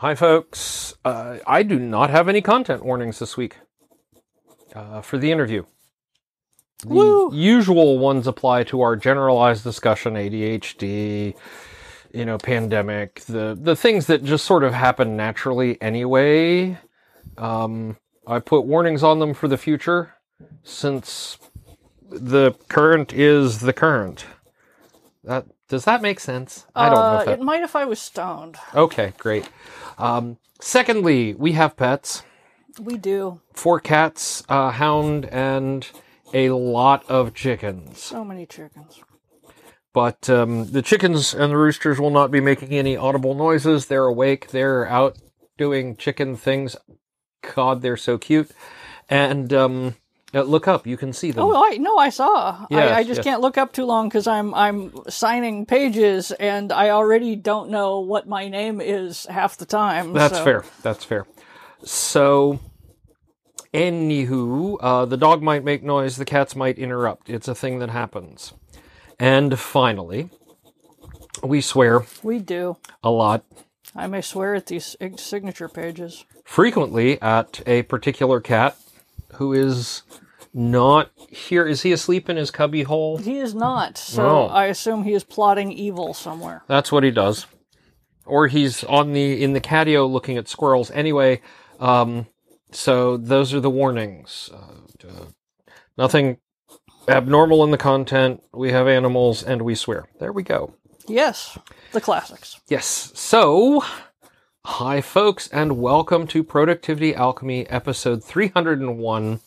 Hi, folks. Uh, I do not have any content warnings this week uh, for the interview. The Woo! usual ones apply to our generalized discussion, ADHD, you know, pandemic, the the things that just sort of happen naturally anyway. Um, I put warnings on them for the future, since the current is the current. That does that make sense? I don't know. Uh, If that, It might if I was stoned. okay, great. Um, secondly, we have pets We do. four cats, a hound, and a lot of chickens. So many chickens. But um, the chickens and the roosters will not be making any audible noises. They're awake. They're out doing chicken things. God, they're so cute. And um, uh, look up; you can see them. Oh, I no, I saw. Yes, I, I just yes. can't look up too long because I'm I'm signing pages and I already don't know what my name is half the time. That's so- fair. That's fair. So, anywho, uh, the dog might make noise, the cats might interrupt. It's a thing that happens. And finally, we swear We do. a lot, I may swear at these signature pages. frequently at a particular cat who is not here. Is he asleep in his cubby hole? He is not. So Oh. I assume he is plotting evil somewhere. That's what he does. Or he's on the in the catio looking at squirrels. Anyway, um, so those are the warnings. Uh, uh, nothing abnormal in the content. We have animals and we swear. There we go. Yes, the classics. Yes. So, hi folks, and welcome to Productivity Alchemy episode 301,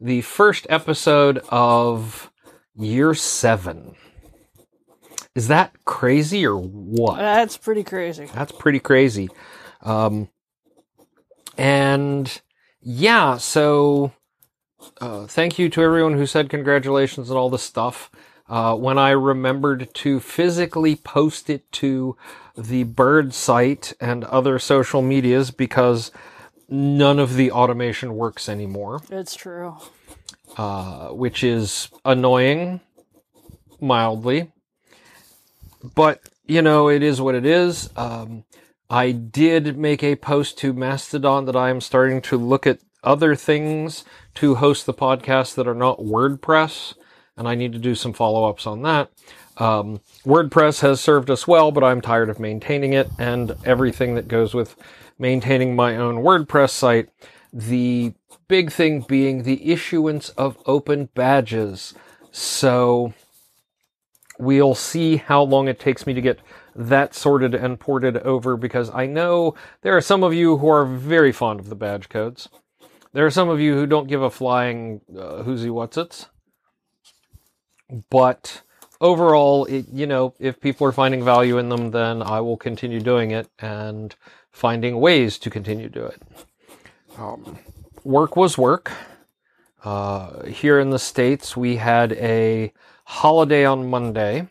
the first episode of year seven. Is that crazy or what? That's pretty crazy. That's pretty crazy. Um, and yeah, so uh, thank you to everyone who said congratulations and all this stuff. Uh, when I remembered to physically post it to the bird site and other social medias because none of the automation works anymore, It's true. Uh, which is annoying, mildly. But, you know, it is what it is. Um, I did make a post to Mastodon that I am starting to look at other things to host the podcast that are not WordPress, and I need to do some follow ups on that. Um, WordPress has served us well, but I'm tired of maintaining it and everything that goes with maintaining my own WordPress site. The big thing being the issuance of open badges. So we'll see how long it takes me to get that sorted and ported over because I know there are some of you who are very fond of the badge codes. There are some of you who don't give a flying uh, whoosy what's its. But overall, it, you know, if people are finding value in them, then I will continue doing it and finding ways to continue to do it. Um, work was work. Uh, here in the States, we had a holiday on Monday,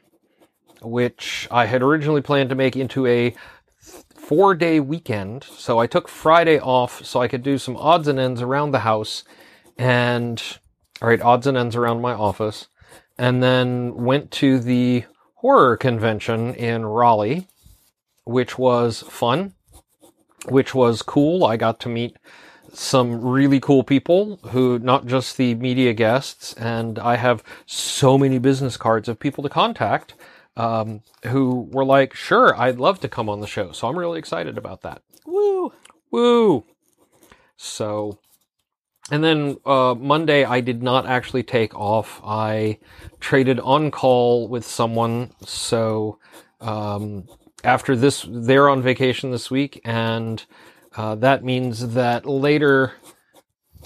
which I had originally planned to make into a four day weekend. So I took Friday off so I could do some odds and ends around the house and, all right, odds and ends around my office, and then went to the horror convention in Raleigh, which was fun, which was cool. I got to meet some really cool people who not just the media guests and i have so many business cards of people to contact um, who were like sure i'd love to come on the show. So i'm really excited about that. Woo! woo! So and then uh, monday i did not actually take off. I traded on call with someone. So um, after this they're on vacation this week and uh, that means that later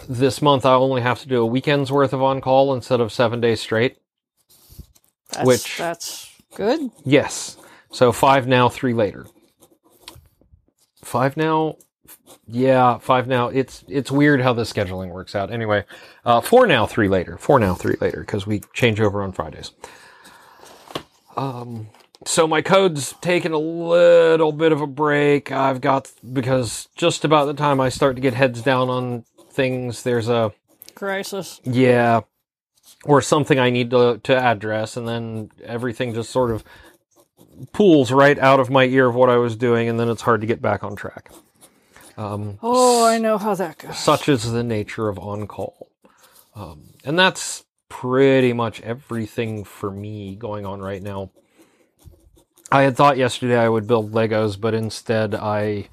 this month I'll only have to do a weekend's worth of on call instead of seven days straight. That's, Which- that's good. Yes. So five now, three later. Five now, yeah, five now. It's it's weird how the scheduling works out. Anyway, uh, four now, three later. Four now, three later because we change over on Fridays. Um, so my code's taken a little bit of a break. I've got because just about the time I start to get heads down on things, there's a Crisis. yeah, or something I need to to address, and then everything just sort of pulls right out of my ear of what I was doing, and then it's hard to get back on track. Um, Oh, I know how that goes. such is the nature of on call. Um, and that's pretty much everything for me going on right now. I had thought yesterday I would build Legos, but instead I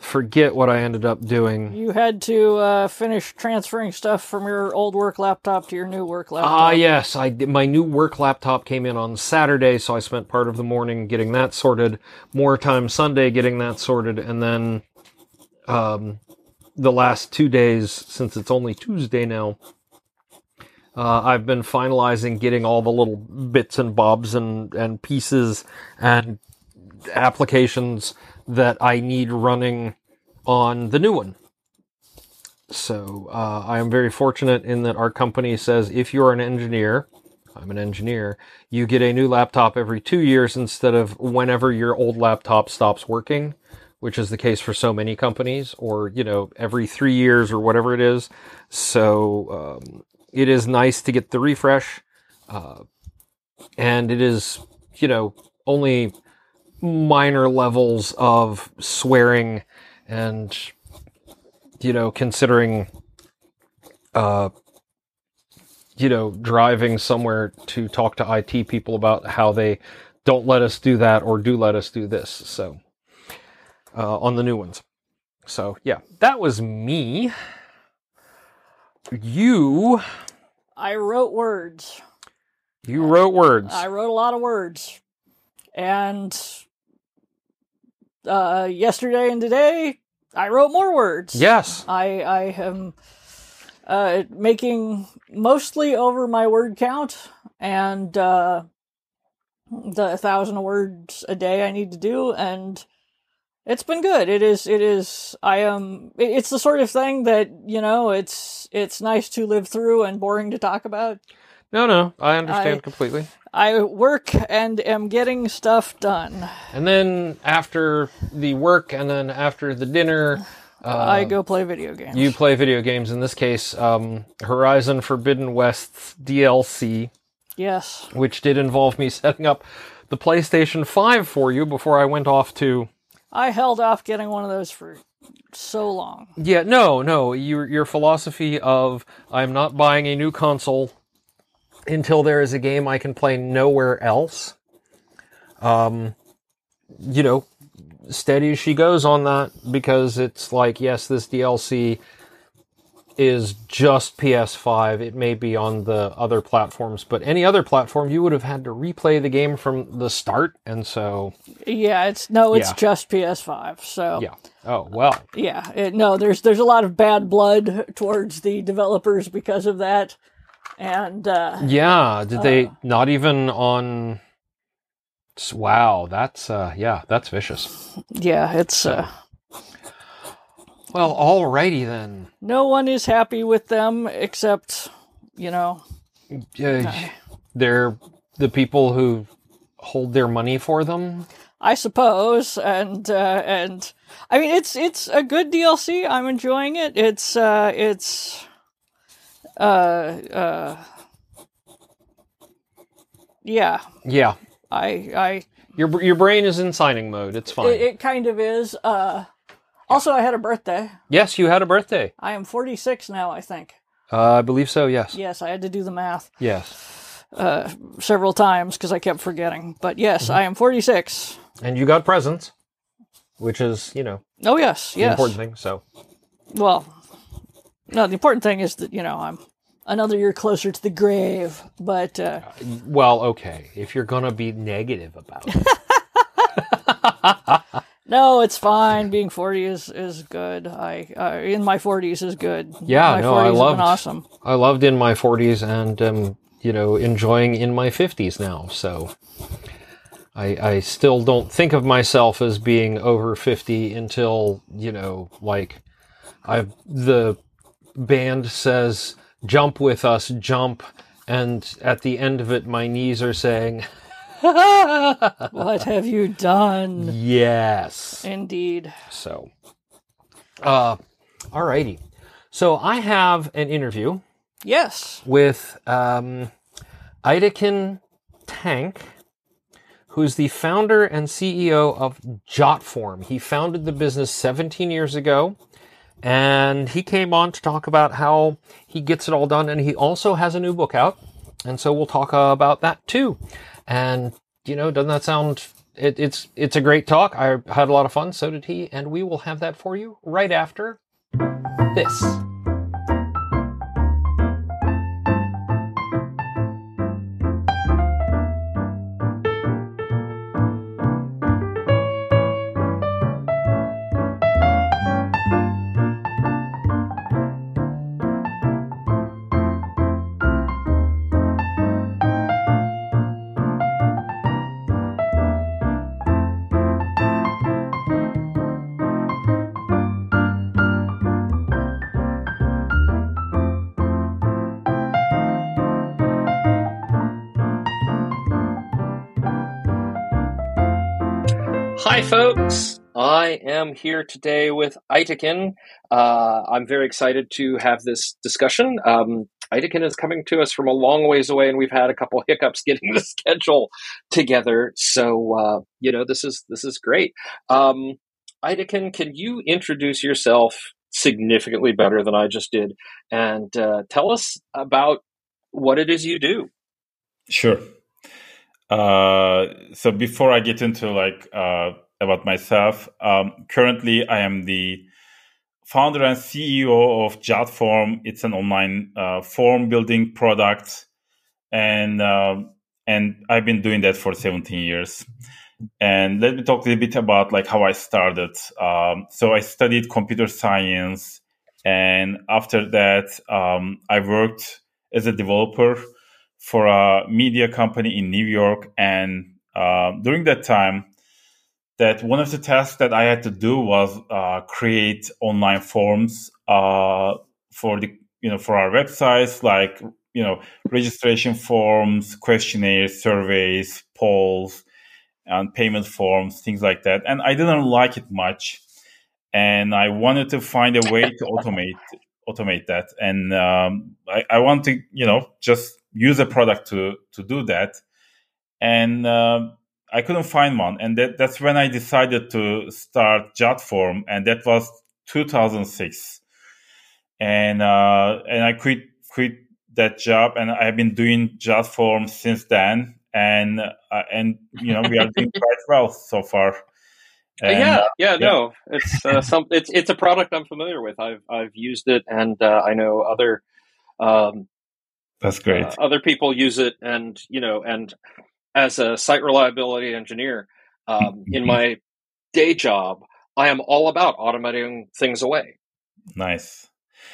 forget what I ended up doing. You had to uh, finish transferring stuff from your old work laptop to your new work laptop. Ah, yes, I did- my new work laptop came in on Saturday, so I spent part of the morning getting that sorted, more time Sunday getting that sorted, and then um, the last two days, since it's only Tuesday now, uh, I've been finalizing getting all the little bits and bobs and, and pieces and applications that I need running on the new one. So uh, I am very fortunate in that our company says if you're an engineer, I'm an engineer, you get a new laptop every two years instead of whenever your old laptop stops working, which is the case for so many companies, or you know every three years or whatever it is. So um, it is nice to get the refresh, uh, and it is you know only minor levels of swearing and you know considering uh you know driving somewhere to talk to IT people about how they don't let us do that or do let us do this. So uh on the new ones. So yeah that was me you I wrote words. you wrote words I wrote a lot of words. And uh, yesterday and today, I wrote more words. yes I I am uh, making mostly over my word count and uh, the thousand words a day I need to do, and it's been good. It is. It is. I am. It's the sort of thing that you know. It's it's nice to live through and boring to talk about. no no i understand I- completely I work and am getting stuff done. and then after the work and then after the dinner uh, I go play video games. You play video games. In this case, um, Horizon Forbidden West's DLC, yes. which did involve me setting up the PlayStation 5 for you before I went off to. I held off getting one of those for so long. Yeah, no, no. Your your philosophy of I'm not buying a new console until there is a game I can play nowhere else. Um, you know, steady as she goes on that because it's like, yes, this DLC is just PS5. It may be on the other platforms, but any other platform, you would have had to replay the game from the start. And so, Yeah, it's no, it's Yeah. just PS5. So yeah. Oh, well. yeah, it, no, there's there's a lot of bad blood towards the developers because of that, and uh, Yeah. Did they not even on. Wow. That's, uh, yeah, that's vicious. yeah, it's uh, Well, alrighty then. no one is happy with them except you know Uh, they're the people who hold their money for them. I suppose, and uh, and I mean it's it's a good DLC. I'm enjoying it. It's uh, it's uh uh yeah. Yeah. I I Your, your brain is in signing mode. It's fine. it, it kind of is. Uh, also, I had a birthday. yes, you had a birthday. I am 46 now. I think. Uh, I believe so, yes. Yes, I had to do the math Yes. uh, several times because I kept forgetting. But yes, I am 46. And you got presents, which is, you know, Oh yes, the yes. important thing. So, Well, no, the important thing is that you know I'm another year closer to the grave. But uh, well, okay. If you're going to be negative about it. no, it's fine. Being 40 is is good. I uh, in my 40s is good. Yeah, my no, I 40s have loved- awesome. I loved in my 40s and um, you know, enjoying in my 50s now. So I I still don't think of myself as being over 50 until, you know, like I the band says jump with us, jump and at the end of it my knees are saying What have you done? yes. Indeed. So, uh, alrighty. So I have an interview Yes. with um, Aytekin Tank, who's the founder and CEO of Jotform. He founded the business 17 years ago, and he came on to talk about how he gets it all done. And he also has a new book out, and so we'll talk about that too. And you know, doesn't that sound? It, it's it's a great talk. I had a lot of fun. So did he, and we will have that for you right after this. Hi, folks. I am here today with Aytekin. Uh, I'm very excited to have this discussion. Um, Aytekin is coming to us from a long ways away, and we've had a couple hiccups getting the schedule together. So, uh, you know, this is this is great. Um, Aytekin, can you introduce yourself significantly better than I just did, and uh, tell us about what it is you do? Sure. Uh, so before I get into like uh, about myself. Um, currently, I am the founder and CEO of Jotform. It's an online uh, form building product, and uh, and I've been doing that for 17 years. And let me talk a little bit about like how I started. Um, so I studied computer science, and after that, um, I worked as a developer for a media company in New York. And uh, during that time, that one of the tasks that I had to do was uh, create online forms uh, for the you know for our websites, like you know registration forms, questionnaires, surveys, polls, and payment forms, things like that. And I didn't like it much, and I wanted to find a way to automate automate that. And um, I, I want to you know just use a product to to do that. And uh, I couldn't find one, and that, that's when I decided to start Jotform, and that was 2006. And uh, and I quit quit that job, and I've been doing Jotform since then. And uh, and you know we are doing quite well so far. And, yeah, yeah, uh, yeah, no, it's uh, some it's it's a product I'm familiar with. I've I've used it, and uh, I know other. Um, That's great. Uh, other people use it, and you know, and as a site reliability engineer um, in mm-hmm. my day job, I am all about automating things away. Nice.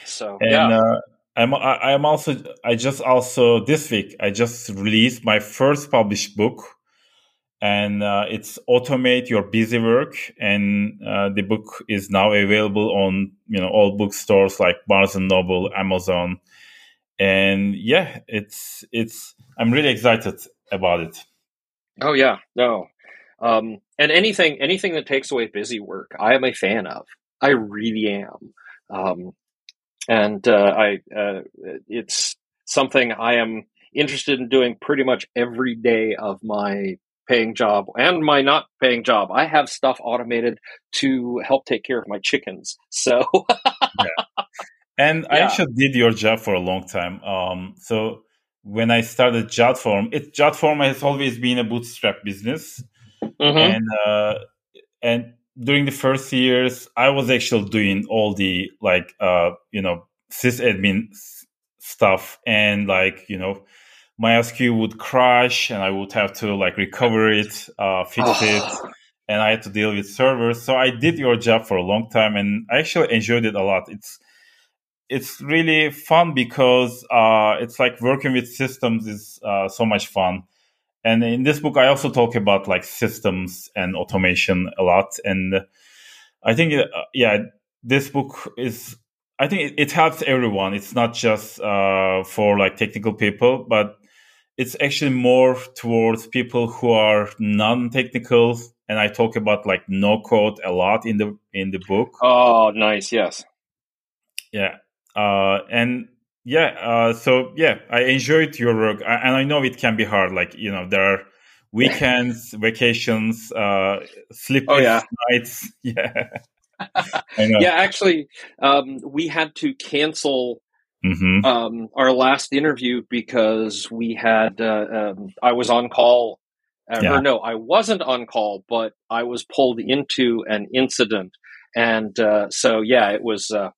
So and, yeah. Uh, I'm I, am also I just also this week I just released my first published book, and uh, it's automate your busy work, and uh, the book is now available on you know all bookstores like Barnes and Noble, Amazon, and yeah, it's it's I'm really excited about it. Oh yeah, no. Um, and anything anything that takes away busy work, I am a fan of. I really am. Um, and uh, I uh, it's something I am interested in doing pretty much every day of my paying job and my not paying job. I have stuff automated to help take care of my chickens. So yeah. And yeah. I actually did your job for a long time. Um, so when I started Jotform, it Jotform has always been a bootstrap business, mm-hmm. and uh, and during the first years, I was actually doing all the like uh, you know sysadmin stuff, and like you know my MySQL would crash, and I would have to like recover it, uh, fix it. And I had to deal with servers. So I did your job for a long time and I actually enjoyed it a lot. It's it's really fun because uh, it's like working with systems is uh, so much fun. And in this book, I also talk about like systems and automation a lot. And I think, uh, yeah, this book is, I think it, it helps everyone. It's not just uh, for like technical people, but it's actually more towards people who are non-technical. And I talk about like no code a lot in the in the book. Oh, nice. Yes. Yeah uh, and yeah, uh, so yeah, I enjoyed your work, and I know it can be hard. Like you know, there are weekends, vacations, uh, sleepless Oh, yeah. nights. Yeah. Yeah, actually, um, we had to cancel hmm um, our last interview because we had uh, um, I was on call, uh, Yeah. or no, I wasn't on call, but I was pulled into an incident, and uh, so yeah, it was uh,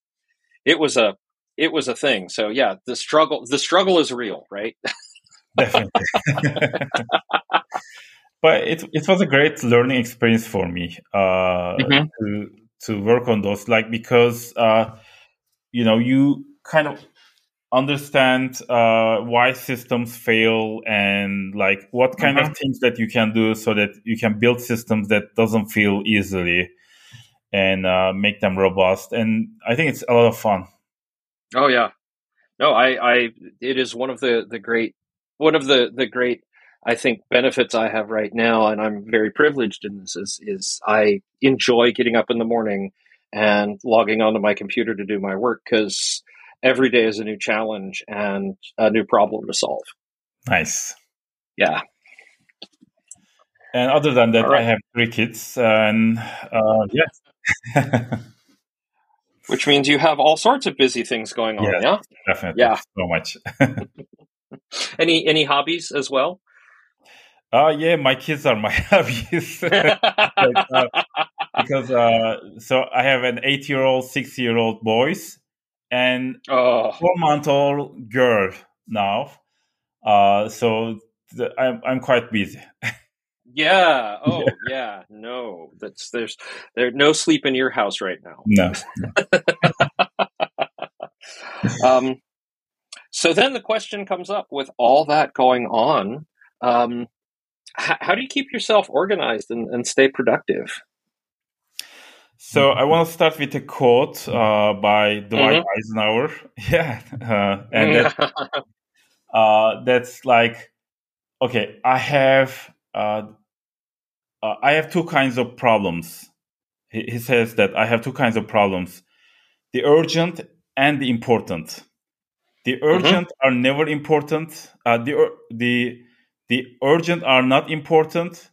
it was a it was a thing. So yeah, the struggle the struggle is real, right? Definitely. but it it was a great learning experience for me uh, Mhm. to to work on those, like because uh, you know you kind of understand uh, why systems fail and like what kind of things that you can do so that you can build systems that doesn't fail easily and uh, make them robust. And I think it's a lot of fun. Oh yeah, no, I, I, it is one of the the great, one of the the great, I think benefits I have right now, and I'm very privileged in this. Is is I enjoy getting up in the morning and logging onto my computer to do my work because every day is a new challenge and a new problem to solve. Nice. Yeah, And other than that, right. I have three kids, and uh, yeah, which means you have all sorts of busy things going on. Yeah. Yeah. definitely, Yeah. so much. Any any hobbies as well? Uh, yeah, my kids are my hobbies. Like, uh, because uh, so I have an eight-year-old, six-year-old boys, and oh, four-month-old girl now. Uh, so the, I'm I'm quite busy. yeah. Oh, yeah. No, that's there's there's no sleep in your house right now. No, um, so then the question comes up with all that going on. Um, h- how do you keep yourself organized and, and stay productive? So I want to start with a quote uh, by Dwight Eisenhower. Yeah, uh, and that, uh, that's like, okay, I have uh, uh, I have two kinds of problems. He, he says that I have two kinds of problems: the urgent and the important. The urgent are never important. Uh, the the the urgent are not important,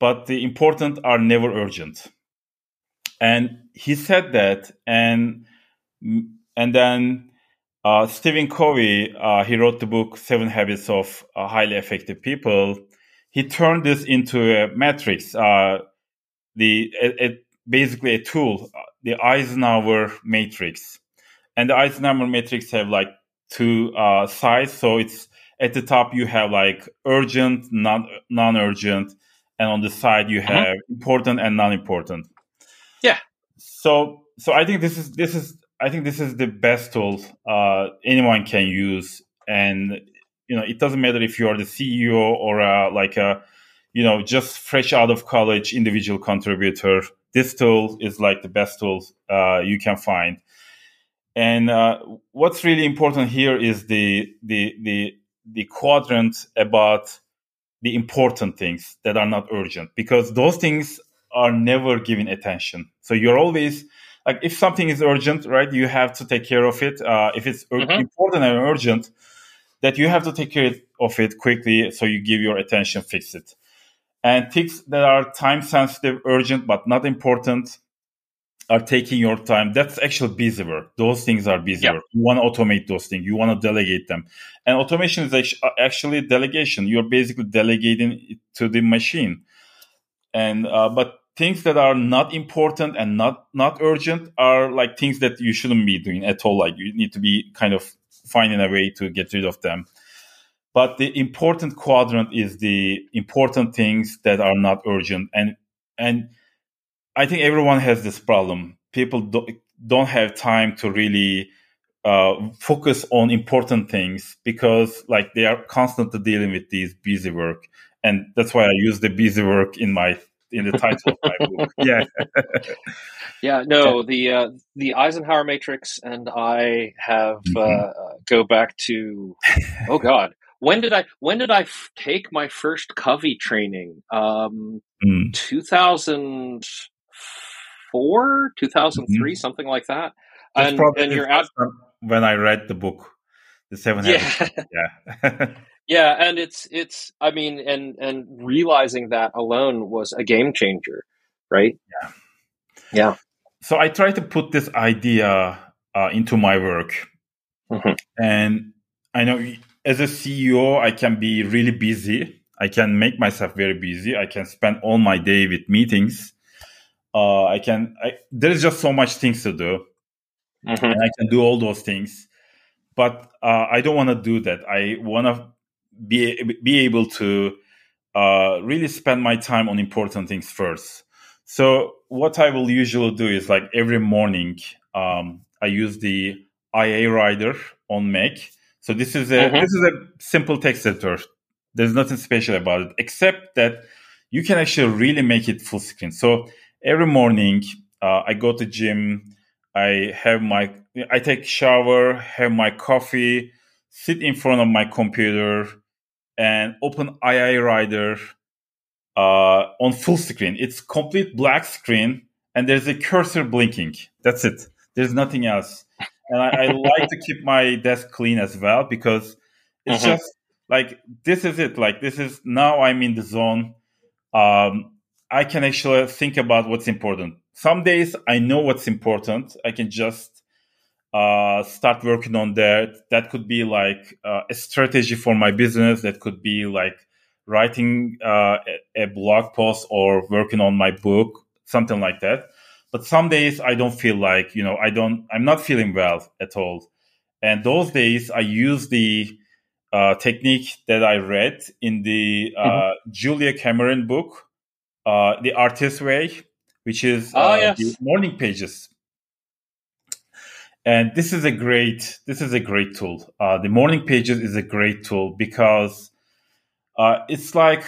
but the important are never urgent and he said that and and then uh, Stephen Covey uh, he wrote the book Seven Habits of uh, Highly Effective People. He turned this into a matrix, uh, the a, a- basically a tool, the Eisenhower matrix, and the Eisenhower matrix have like two uh, sides. So it's at the top you have like urgent, non non urgent, and on the side you have important and non important Yeah. so so i think this is this is i think this is the best tool uh, anyone can use. And you know it doesn't matter if you're the ceo or uh, like a you know just fresh out of college individual contributor this tool is like the best tool uh, you can find and uh, what's really important here is the the the the quadrant about the important things that are not urgent because those things are never given attention. So you're always like, if something is urgent, right, you have to take care of it. Uh, if it's Mhm. important and urgent, that you have to take care of it quickly. So you give your attention, fix it. And things that are time sensitive, urgent, but not important are taking your time. That's actually busy work. Those things are busy Yeah. work. You want to automate those things. You want to delegate them. And automation is actu- actually delegation. You're basically delegating it to the machine. And uh, but things that are not important and not not urgent are like things that you shouldn't be doing at all. Like you need to be kind of finding a way to get rid of them. But the important quadrant is the important things that are not urgent. And and I think everyone has this problem. People don't, don't have time to really uh, focus on important things because like they are constantly dealing with these busy work. And that's why I use the busy work in my in the title of my book. Yeah. Yeah, no, the uh, the Eisenhower matrix and I have uh, uh, go back to oh god, when did I when did I f- take my first Covey training? Um, Mm. 2004, 2003, something like that. That's And probably and you're out. when I read the book, The Seven Yeah, Habits. Yeah. Yeah, and it's it's I mean, and and realizing that alone was a game changer, right? Yeah, yeah. So I try to put this idea uh, into my work, mm-hmm. and I know as a CEO, I can be really busy. I can make myself very busy. I can spend all my day with meetings. Uh, I can. I, there is just so much things to do, mm-hmm. and I can do all those things. But uh, I don't want to do that. I want to be be able to uh, really spend my time on important things first. So what I will usually do is like every morning, um, I use the IA Writer on Mac. So this is a mm-hmm. this is a simple text editor. There's nothing special about it except that you can actually really make it full screen. So every morning uh, I go to gym, I have my I take shower, have my coffee, sit in front of my computer, and open IA Writer uh, on full screen. It's complete black screen, and there's a cursor blinking. That's it. There's nothing else. And I, I like to keep my desk clean as well because it's mm-hmm. just like this is it. Like this is now I'm in the zone. Um, I can actually think about what's important. Some days I know what's important. I can just uh, start working on that. That could be like uh, a strategy for my business. That could be like writing uh, a, a blog post or working on my book, something like that. But some days I don't feel like, you know, I don't, I'm not feeling well at all. And those days I use the uh, technique that I read in the uh, mm-hmm. Julia Cameron book, uh, The Artist Way, which is oh, yes. the morning pages and this is a great this is a great tool. Uh, the morning pages is a great tool because uh, it's like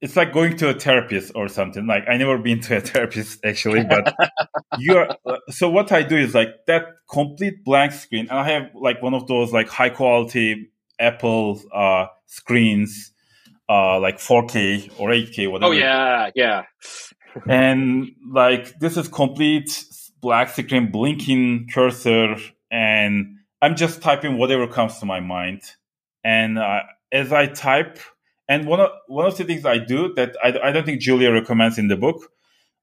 it's like going to a therapist or something. Like i never been to a therapist actually but you're uh, so what i do is like that complete blank screen and i have like one of those like high quality apple uh, screens uh, like 4k or 8k whatever. Oh yeah yeah. And like this is complete black screen blinking cursor and I'm just typing whatever comes to my mind. And uh, as I type, and one of one of the things I do that I, I don't think Julia recommends in the book,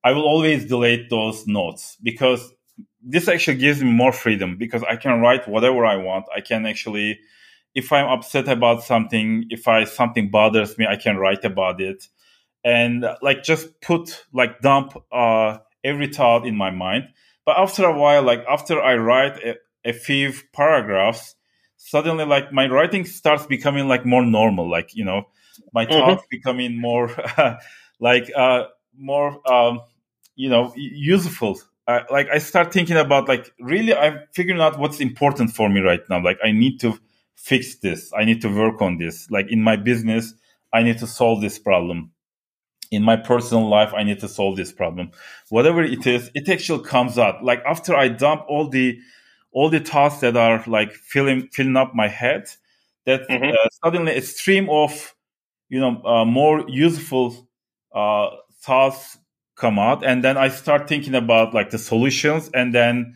I will always delete those notes because this actually gives me more freedom because I can write whatever I want. I can actually, if I'm upset about something, if I something bothers me, I can write about it, and like just put like dump uh, every thought in my mind. But after a while, like after I write a, a few paragraphs, suddenly like my writing starts becoming like more normal. Like you know, my mm-hmm. thoughts becoming more like uh, more um, you know useful. Uh, like I start thinking about like really I'm figuring out what's important for me right now. Like I need to fix this. I need to work on this. Like in my business, I need to solve this problem in my personal life i need to solve this problem. Whatever it is it actually comes out. Like after i dump all the all the thoughts that are like filling filling up my head that mm-hmm. uh, suddenly a stream of you know uh, more useful uh, thoughts come out and then i start thinking about like the solutions and then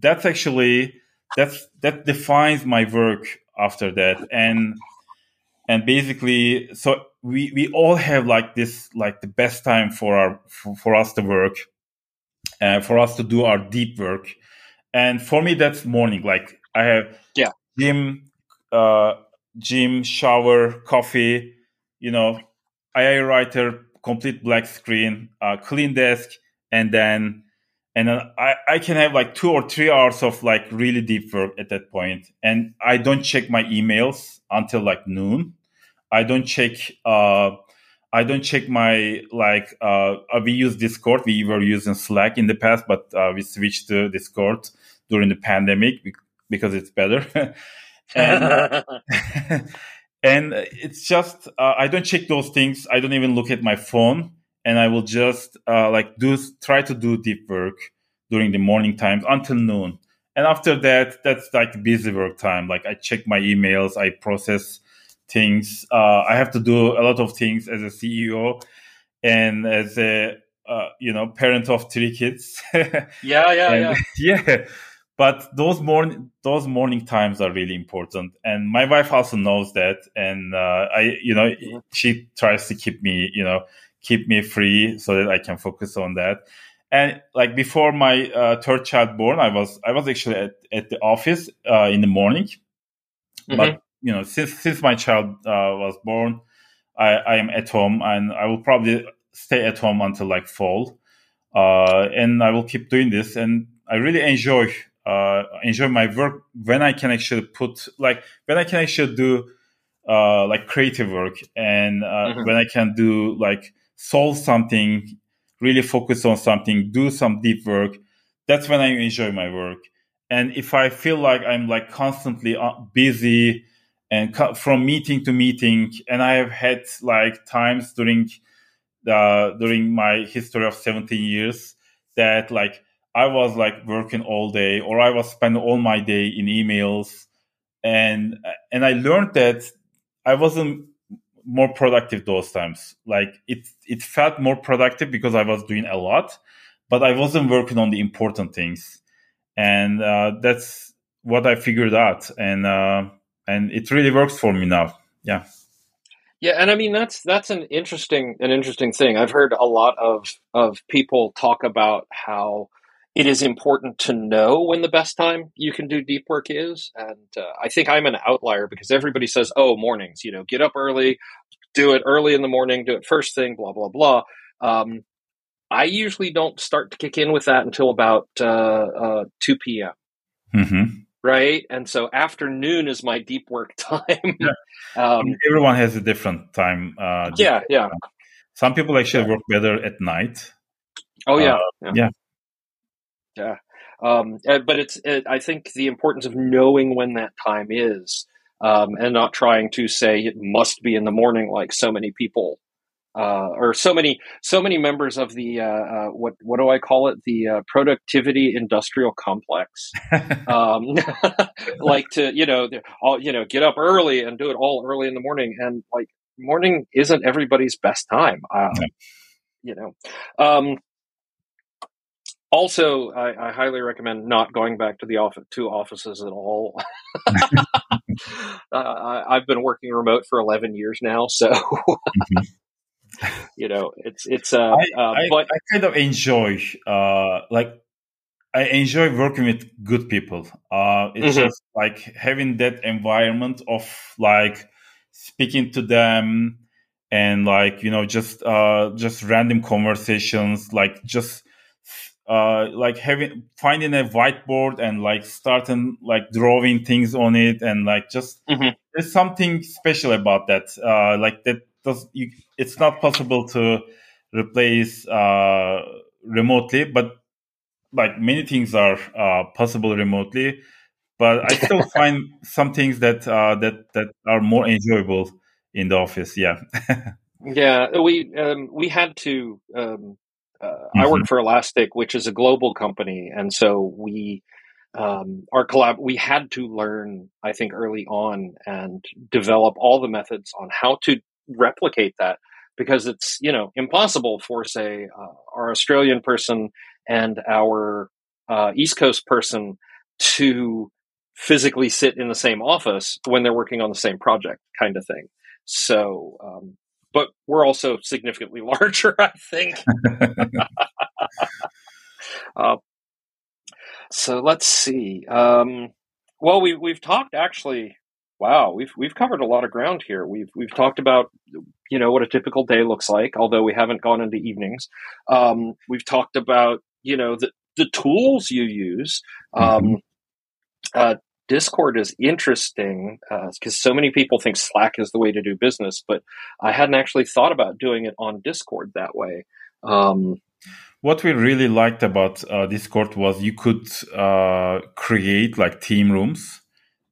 that's actually that's that defines my work after that. And and basically so we we all have like this like the best time for our for, for us to work and uh, for us to do our deep work. And for me that's morning. Like i have yeah. gym uh gym shower coffee you know ia writer complete black screen uh, clean desk and then and then I, I can have like two or three hours of like really deep work at that point. And i don't check my emails until like noon I don't check. Uh, I don't check my like. Uh, uh, we use Discord. We were using Slack in the past, but uh, we switched to Discord during the pandemic because it's better. and, and it's just uh, I don't check those things. I don't even look at my phone, and I will just uh, like do try to do deep work during the morning times until noon. And after that, that's like busy work time. Like I check my emails, I process things. Uh, I have to do a lot of things as a CEO and as a uh, you know parent of three kids. yeah, yeah, and, yeah, yeah. but those morning those morning times are really important and my wife also knows that and uh, i you know mm-hmm. she tries to keep me you know keep me free so that i can focus on that and like before my uh, third child born i was i was actually at, at the office uh, in the morning mm-hmm. but you know since since my child uh, was born I, I am at home and i will probably stay at home until like fall uh, and i will keep doing this and i really enjoy uh, enjoy my work when I can actually put like when I can actually do uh, like creative work and uh, mm-hmm. when I can do like solve something, really focus on something, do some deep work. That's when I enjoy my work. And if I feel like I'm like constantly uh, busy and from meeting to meeting, and I have had like times during the during my history of 17 years that like I was like working all day or I was spending all my day in emails and and I learned that I wasn't more productive those times. Like it it felt more productive because I was doing a lot, but I wasn't working on the important things. And uh, that's what I figured out and uh, and it really works for me now. Yeah. Yeah, and I mean that's that's an interesting an interesting thing. I've heard a lot of of people talk about how it is important to know when the best time you can do deep work is. And uh, I think I'm an outlier because everybody says, oh, mornings, you know, get up early, do it early in the morning, do it first thing, blah, blah, blah. Um, I usually don't start to kick in with that until about uh, uh, 2 p.m. Mm-hmm. Right. And so afternoon is my deep work time. yeah. um, Everyone has a different time. Uh, yeah. Yeah. Some people actually work better at night. Oh, yeah. Uh, yeah. yeah. Yeah. Um, uh, but it's, it, I think the importance of knowing when that time is, um, and not trying to say it must be in the morning like so many people, uh, or so many, so many members of the, uh, uh what, what do I call it? The uh, productivity industrial complex, um, like to, you know, all, you know, get up early and do it all early in the morning. And like morning isn't everybody's best time. Um, you know, um, also, I, I, highly recommend not going back to the office to offices at all. uh, I, have been working remote for eleven years now, so mm-hmm. You know it's it's. Uh, I, uh, but I kind of enjoy uh, like I enjoy working with good people. Uh, it's mm-hmm. just like having that environment of like speaking to them and like you know just uh just random conversations like just uh, like having finding a whiteboard and like starting like drawing things on it and like just mm-hmm. there's something special about that uh, like that does you, it's not possible to replace uh, remotely but like many things are uh, possible remotely but i still find some things that uh, that that are more enjoyable in the office yeah yeah we um, we had to um, uh, mm-hmm. I work mm-hmm. for Elastic, which is a global company, and so we um, our collab we had to learn, I think, early on and develop all the methods on how to replicate that because it's you know impossible for say uh, our Australian person and our uh, East Coast person to physically sit in the same office when they're working on the same project, kind of thing. So um, but we're also significantly larger, I think. uh, so let's see. Um, well, we we've talked actually. Wow, we've we've covered a lot of ground here. We've we've talked about you know what a typical day looks like, although we haven't gone into evenings. Um, we've talked about you know the the tools you use. Um, mm-hmm. uh, Discord is interesting because uh, so many people think Slack is the way to do business, but I hadn't actually thought about doing it on Discord that way. Um, what we really liked about uh, Discord was you could uh, create like team rooms,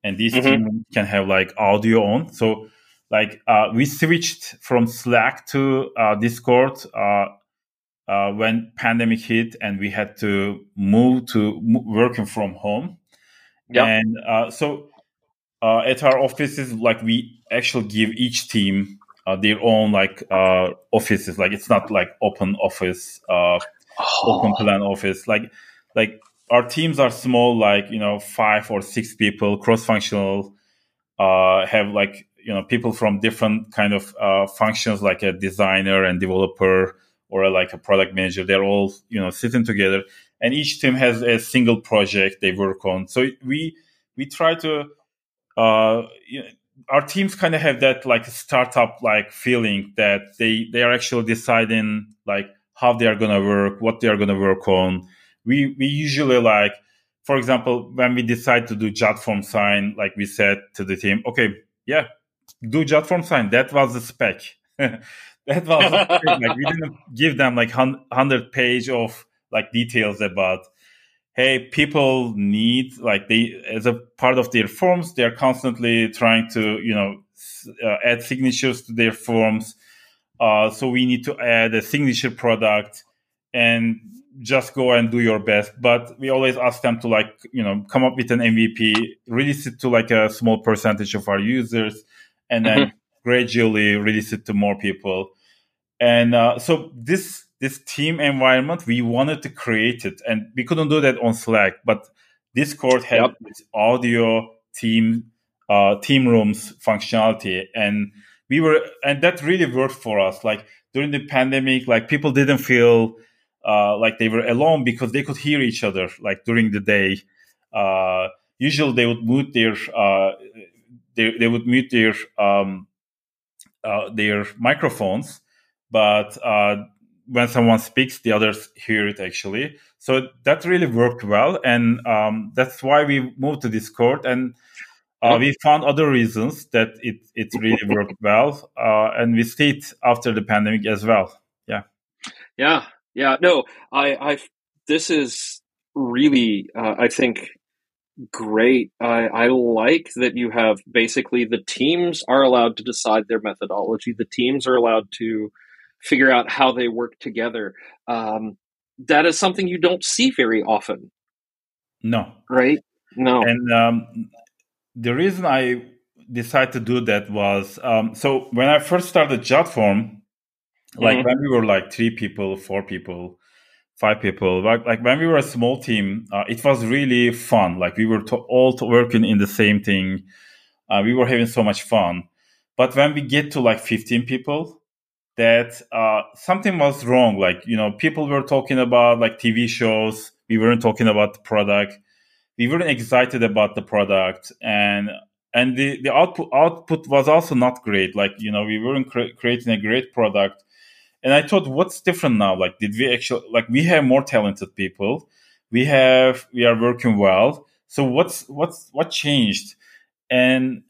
and these mm-hmm. team can have like audio on. So, like uh, we switched from Slack to uh, Discord uh, when pandemic hit, and we had to move to working from home Yep. And uh, so uh, at our offices, like we actually give each team uh, their own like uh, offices. Like it's not like open office, uh, oh. open plan office. Like like our teams are small, like you know, five or six people, cross-functional. Uh, have like you know people from different kind of uh, functions, like a designer and developer, or like a product manager. They're all you know sitting together, and each team has a single project they work on. So we we try to. Uh, you know, our teams kind of have that like startup like feeling that they they are actually deciding like how they are to work, what they are to work on. We we usually like, for example, when we decide to do JotForm sign, like we said to the team, okay, yeah, do JotForm sign. That was the spec. that was like we didn't give them like hundred page of like details about hey people need like they as a part of their forms they're constantly trying to you know uh, add signatures to their forms uh, so we need to add a signature product and just go and do your best. But we always ask them to like, you know, come up with an MVP, release it to like a small percentage of our users, and then mm-hmm. gradually release it to more people. And uh, so this this team environment, we wanted to create it, and we couldn't do that on Slack. But Discord had yep. this audio team uh, team rooms functionality, and we were and that really worked for us like during the pandemic like people didn't feel uh, like they were alone because they could hear each other like during the day. Uh, usually they would mute their uh, they, they would mute their um, uh, their microphones but uh, when someone speaks the others hear it actually. So that really worked well and um, that's why we moved to discord and uh, we found other reasons that it, it really worked well, uh, and we see it after the pandemic as well. Yeah, yeah, yeah. No, I, I this is really, uh, I think, great. I, I like that you have basically the teams are allowed to decide their methodology. The teams are allowed to figure out how they work together. Um, that is something you don't see very often. No, right? No, and um, the reason I decided to do that was um, so when I first started JotForm, like mm-hmm. when we were like three people, four people, five people, like, like when we were a small team, uh, it was really fun. Like we were to- all to working in the same thing. Uh, we were having so much fun. But when we get to like 15 people, that uh, something was wrong. Like, you know, people were talking about like TV shows. We weren't talking about the product we weren't excited about the product and and the, the output output was also not great like you know we weren't cre- creating a great product and i thought what's different now? Like did we actually like we have more talented people. We have we are working well. So what's what's what changed? And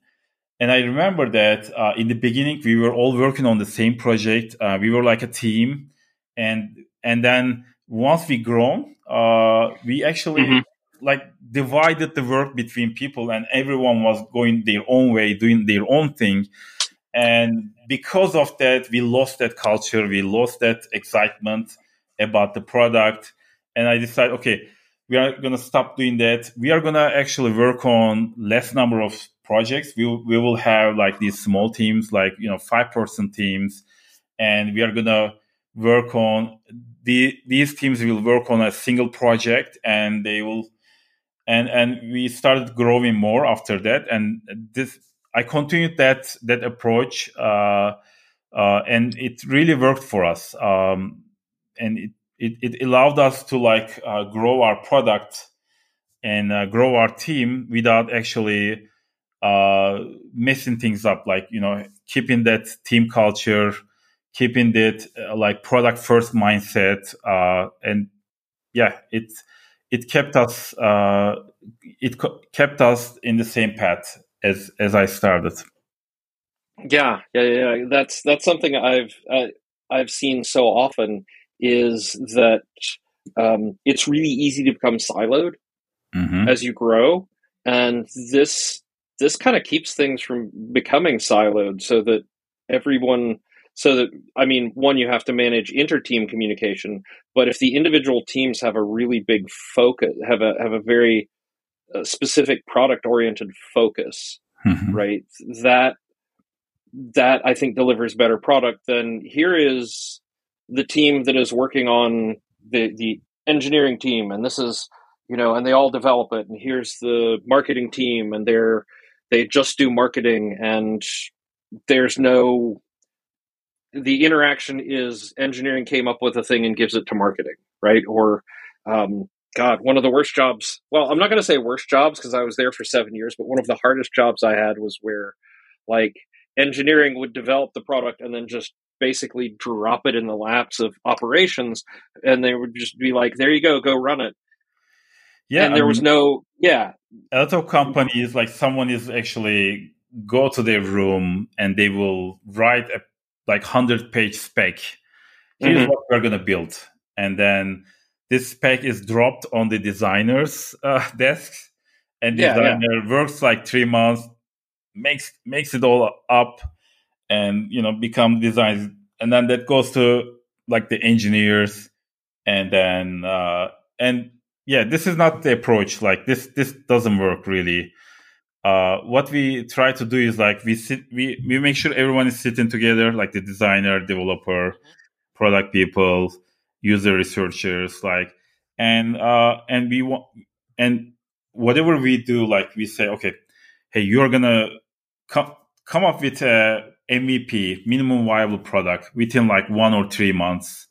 and i remember that uh, in the beginning we were all working on the same project. Uh, we were like a team. And and then once we grown uh, we actually mm-hmm. like divided the work between people and everyone was going their own way doing their own thing and because of that we lost that culture we lost that excitement about the product. And i decided okay we are going to stop doing that. We are going to actually work on less number of projects. We, we will have like these small teams like you know five person teams. And we are going to work on the, these teams will work on a single project and they will and and we started growing more after that. And this i continued that that approach uh, uh, and it really worked for us. Um, and it, it, it allowed us to like uh, grow our product and uh, grow our team without actually uh, messing things up like you know keeping that team culture keeping that uh, like product first mindset and yeah it's it kept us it co- kept us in the same path as as I started. Yeah, yeah, yeah. That's that's something I've uh, I've seen so often is that um, it's really easy to become siloed mm-hmm. as you grow, and this this kind of keeps things from becoming siloed, so that everyone so that i mean one you have to manage inter-team communication but if the individual teams have a really big focus have a have a very uh, specific product oriented focus mm-hmm. right that that i think delivers better product than here is the team that is working on the the engineering team and this is you know, and they all develop it. And here's the marketing team, and they're they just do marketing, and there's no the interaction is engineering came up with a thing and gives it to marketing, right? Or um, God, one of the worst jobs. Well, I'm not going to say worst jobs because I was there for seven years, but one of the hardest jobs I had was where, like, engineering would develop the product and then just basically drop it in the laps of operations, and they would just be like, "There you go, go run it." Yeah, and there I was no yeah. A lot of companies, like someone is actually go to their room and they will write a like hundred page spec. Here's mm-hmm. what we're gonna build, and then this spec is dropped on the designer's uh, desk, and yeah, designer yeah. works like three months, makes makes it all up, and you know become designs, and then that goes to like the engineers, and then uh, and yeah, this is not the approach. Like this, this doesn't work really. Uh, what we try to do is like we sit, we we make sure everyone is sitting together, like the designer, developer, product people, user researchers, like, and uh, and we want and whatever we do, like we say, okay, hey, you're gonna come come up with a MVP, minimum viable product, within like one or three months.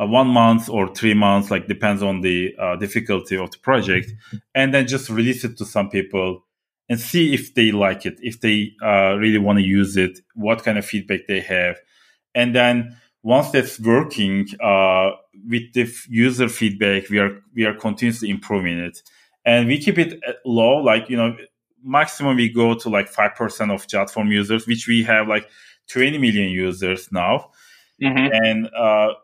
Uh, one month or three months, like depends on the uh, difficulty of the project, and then just release it to some people and see if they like it, if they uh, really want to use it, what kind of feedback they have, and then once that's working uh, with the user feedback, we are we are continuously improving it, and we keep it low, like you know, maximum we go to like five percent of Jotform users, which we have like 20 million users now. Mm-hmm. And uh,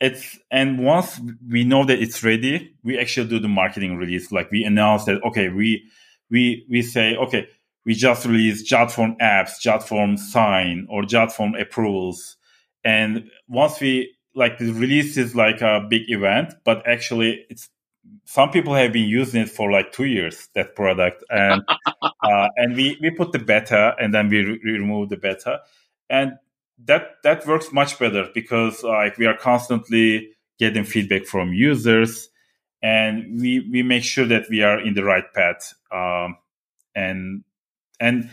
it's and once we know that it's ready we actually do the marketing release like we announce that okay we we we say okay we just released jotform apps jotform sign or jotform approvals and once we like the release is like a big event but actually it's some people have been using it for like two years that product and uh, and we we put the beta and then we, re- remove the beta. And that that works much better because like we are constantly getting feedback from users and we we make sure that we are in the right path um, and and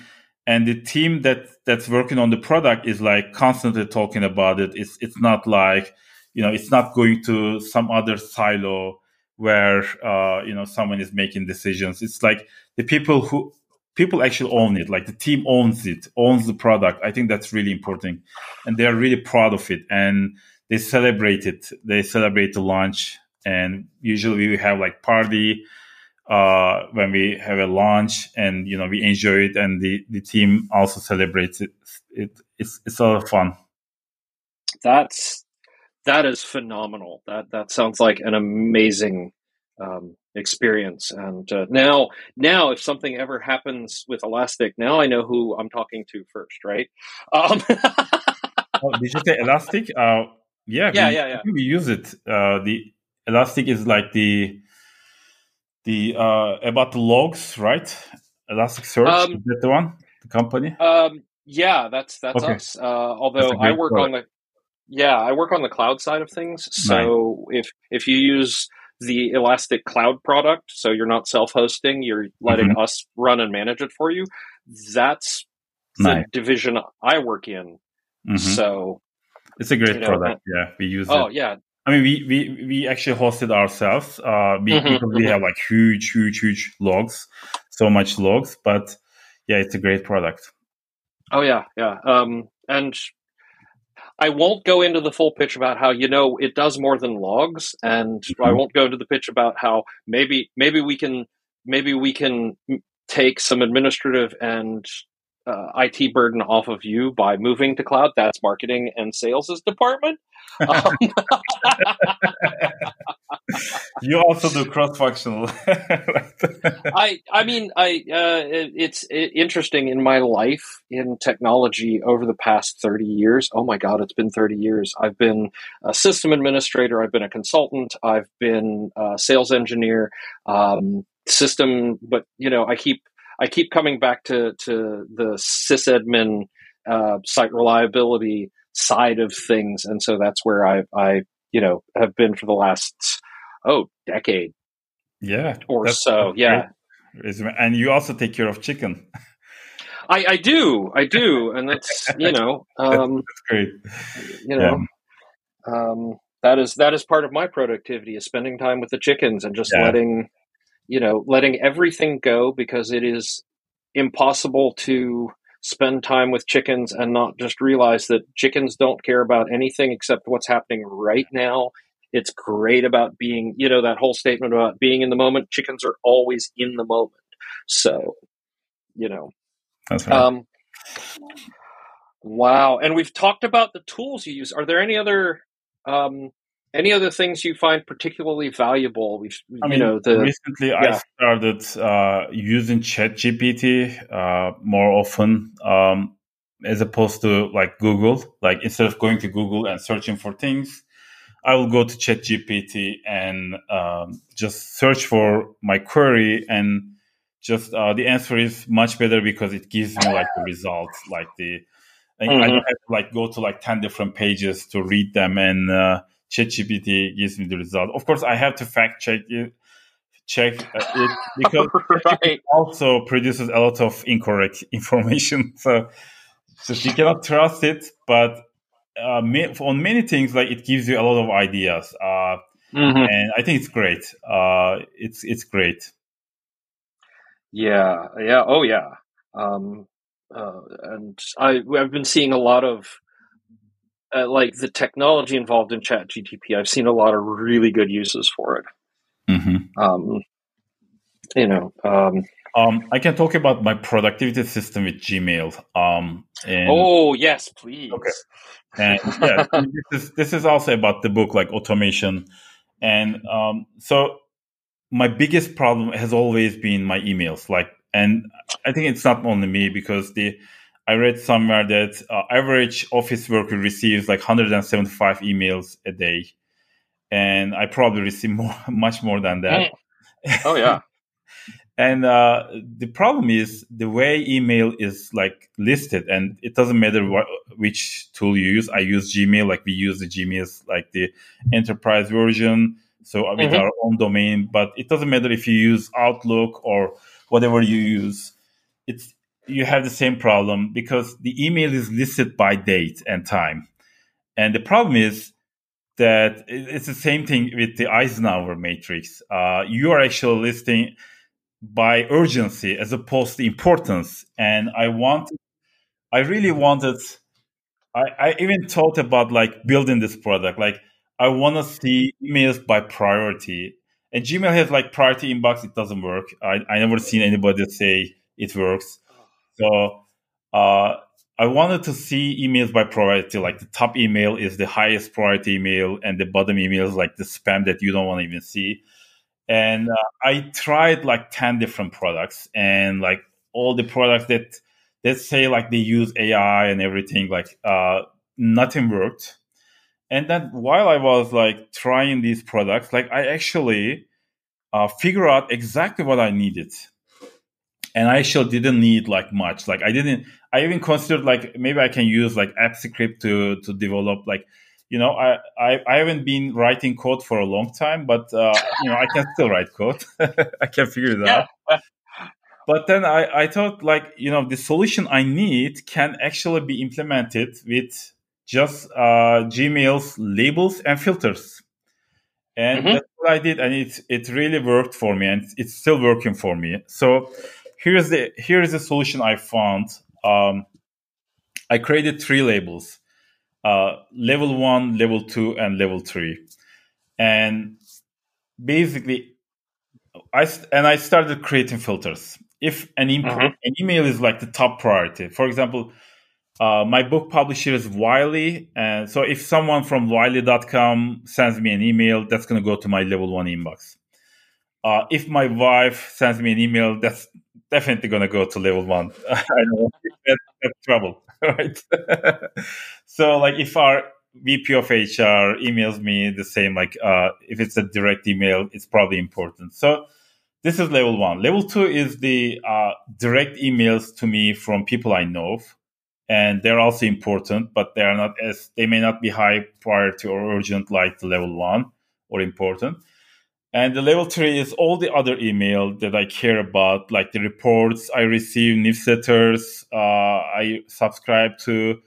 and the team that that's working on the product is like constantly talking about it. It's it's not like you know it's not going to some other silo where uh, you know someone is making decisions. It's like the people who people actually own it. Like the team owns it owns the product. I think that's really important. And they are really proud of it. And they celebrate it. They celebrate the launch. And usually we have like party uh, when we have a launch and you know we enjoy it and the, the team also celebrates it. it it's it's a lot of fun that's that is phenomenal that that sounds like an amazing um, experience. And uh, now, now if something ever happens with Elastic, now I know who I'm talking to first, right? Um, oh, did you say Elastic? Uh, yeah, yeah, we, yeah, yeah. We use it. Uh, the Elastic is like the the uh, about the logs, right? Elasticsearch um, is that the one? The company? Um, yeah, that's that's okay. us. Uh, although I work product. on the yeah, I work on the cloud side of things. So nice. if if you use the Elastic Cloud product, so you're not self-hosting, you're letting mm-hmm. us run and manage it for you. That's nice. the division I work in. Mm-hmm. So it's a great you know, product. yeah, we use oh, it. Oh yeah. I mean, we, we, we actually hosted ourselves uh, we, mm-hmm, because we mm-hmm. have like huge, huge, huge logs, so much logs. But yeah, it's a great product. Oh yeah, yeah. Um, and I won't go into the full pitch about how you know it does more than logs, and mm-hmm. I won't go into the pitch about how maybe maybe we can maybe we can take some administrative and uh, IT burden off of you by moving to cloud. That's marketing and sales' department. Um, you also do cross-functional. I I mean I uh, it's interesting in my life in technology over the past thirty years. Oh my God, it's been thirty years. I've been a system administrator. I've been a consultant. I've been a sales engineer. Um, system, but you know I keep I keep coming back to to the sysadmin uh, site reliability side of things, and so that's where I I you know have been for the last oh decade. Yeah. Or so. Yeah. And you also take care of chicken. I, I do, I do, and that's you know, um, that's great. You know, yeah. um, that is that is part of my productivity is spending time with the chickens and just yeah. letting, you know, letting everything go because it is impossible to spend time with chickens and not just realize that chickens don't care about anything except what's happening right now. It's great about being, you know, that whole statement about being in the moment. Chickens are always in the moment. So, you know, that's right. Um, wow. And we've talked about the tools you use. Are there any other um, any other things you find particularly valuable? We've, I mean, know, the, recently yeah. I started uh, using ChatGPT uh, more often, um, as opposed to like Google. Like instead of going to Google and searching for things, I will go to ChatGPT and um, just search for my query and just uh, the answer is much better because it gives me like the results, like the mm-hmm. I don't have to like go to like ten different pages to read them, and uh, ChatGPT gives me the result. Of course, I have to fact check it, check uh, it because right. it also produces a lot of incorrect information. So, so you cannot trust it, but uh, on many things, like it gives you a lot of ideas, uh, mm-hmm. and I think it's great. Uh, it's it's great. Yeah, yeah, oh yeah. Um, uh, and I I've been seeing a lot of uh, like the technology involved in Chat GTP. I've seen a lot of really good uses for it. Mm-hmm. Um, you know, um, um, I can talk about my productivity system with Gmail. Um, and, oh yes, please. Okay. And yeah, this is this is also about the book like automation, and um, so my biggest problem has always been my emails. Like, and I think it's not only me because the I read somewhere that uh, average office worker receives like 175 emails a day, and I probably receive more, much more than that. Oh yeah. and uh, the problem is the way email is like listed, and it doesn't matter what, which tool you use. I use Gmail, like we use the Gmails, like the enterprise version so with mm-hmm. our own domain but it doesn't matter if you use outlook or whatever you use it's you have the same problem because the email is listed by date and time and the problem is that it's the same thing with the eisenhower matrix uh, you are actually listing by urgency as opposed to importance and i want i really wanted I, I even thought about like building this product like I want to see emails by priority. And Gmail has like priority inbox. It doesn't work. I, I never seen anybody say it works. So uh, I wanted to see emails by priority. Like the top email is the highest priority email, and the bottom email is like the spam that you don't want to even see. And uh, I tried like ten different products, and like all the products that that say like they use AI and everything, like uh, nothing worked and then while I was like trying these products, like I actually uh, figure out exactly what I needed. And I actually didn't need like much. Like I didn't. I even considered like maybe I can use like AppScript to to develop like you know I, I, I haven't been writing code for a long time, but uh, you know I can still write code. I can figure it out. But then I I thought like you know the solution I need can actually be implemented with just uh, Gmail's labels and filters. And mm-hmm. that's what I did, and it it really worked for me, and it's still working for me. So here's the here is the solution I found. Um, I created three labels: uh, level one, level two, and level three. And basically, I and I started creating filters. If an, imp- mm-hmm. an email is like the top priority, for example, uh, my book publisher is Wiley. And so if someone from wiley.com sends me an email, that's going to go to my level one inbox. Uh, if my wife sends me an email, that's definitely going to go to level one. I know that's, trouble, right? so like if our VP of HR emails me the same, like uh, if it's a direct email, it's probably important. So this is level one. Level two is the uh, direct emails to me from people I know and they're also important, but they are not as they may not be high priority or urgent like the level one or important. And the level three is all the other email that I care about, like the reports I receive, newsletters uh, I subscribe to,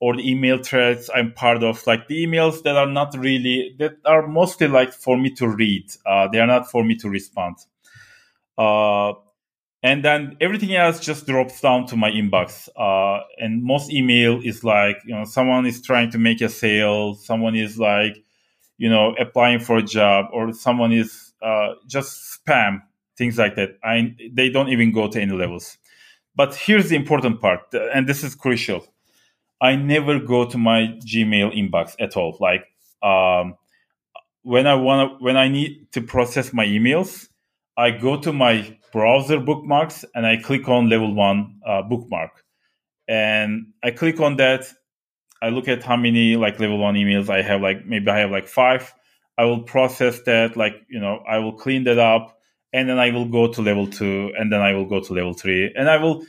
or the email threads I'm part of, like the emails that are not really, that are mostly like for me to read. Uh, they are not for me to respond. Uh, and then everything else just drops down to my inbox. Uh, and most email is like, you know, someone is trying to make a sale, someone is like, you know, applying for a job, or someone is uh, just spam, things like that. I, they don't even go to any levels. But here's the important part, and this is crucial. I never go to my Gmail inbox at all. Like um, when I want when I need to process my emails, I go to my browser bookmarks and I click on level one uh, bookmark. And I click on that. I look at how many like level one emails I have. Like maybe I have like five. I will process that. Like you know, I will clean that up, and then I will go to level two, and then I will go to level three, and I will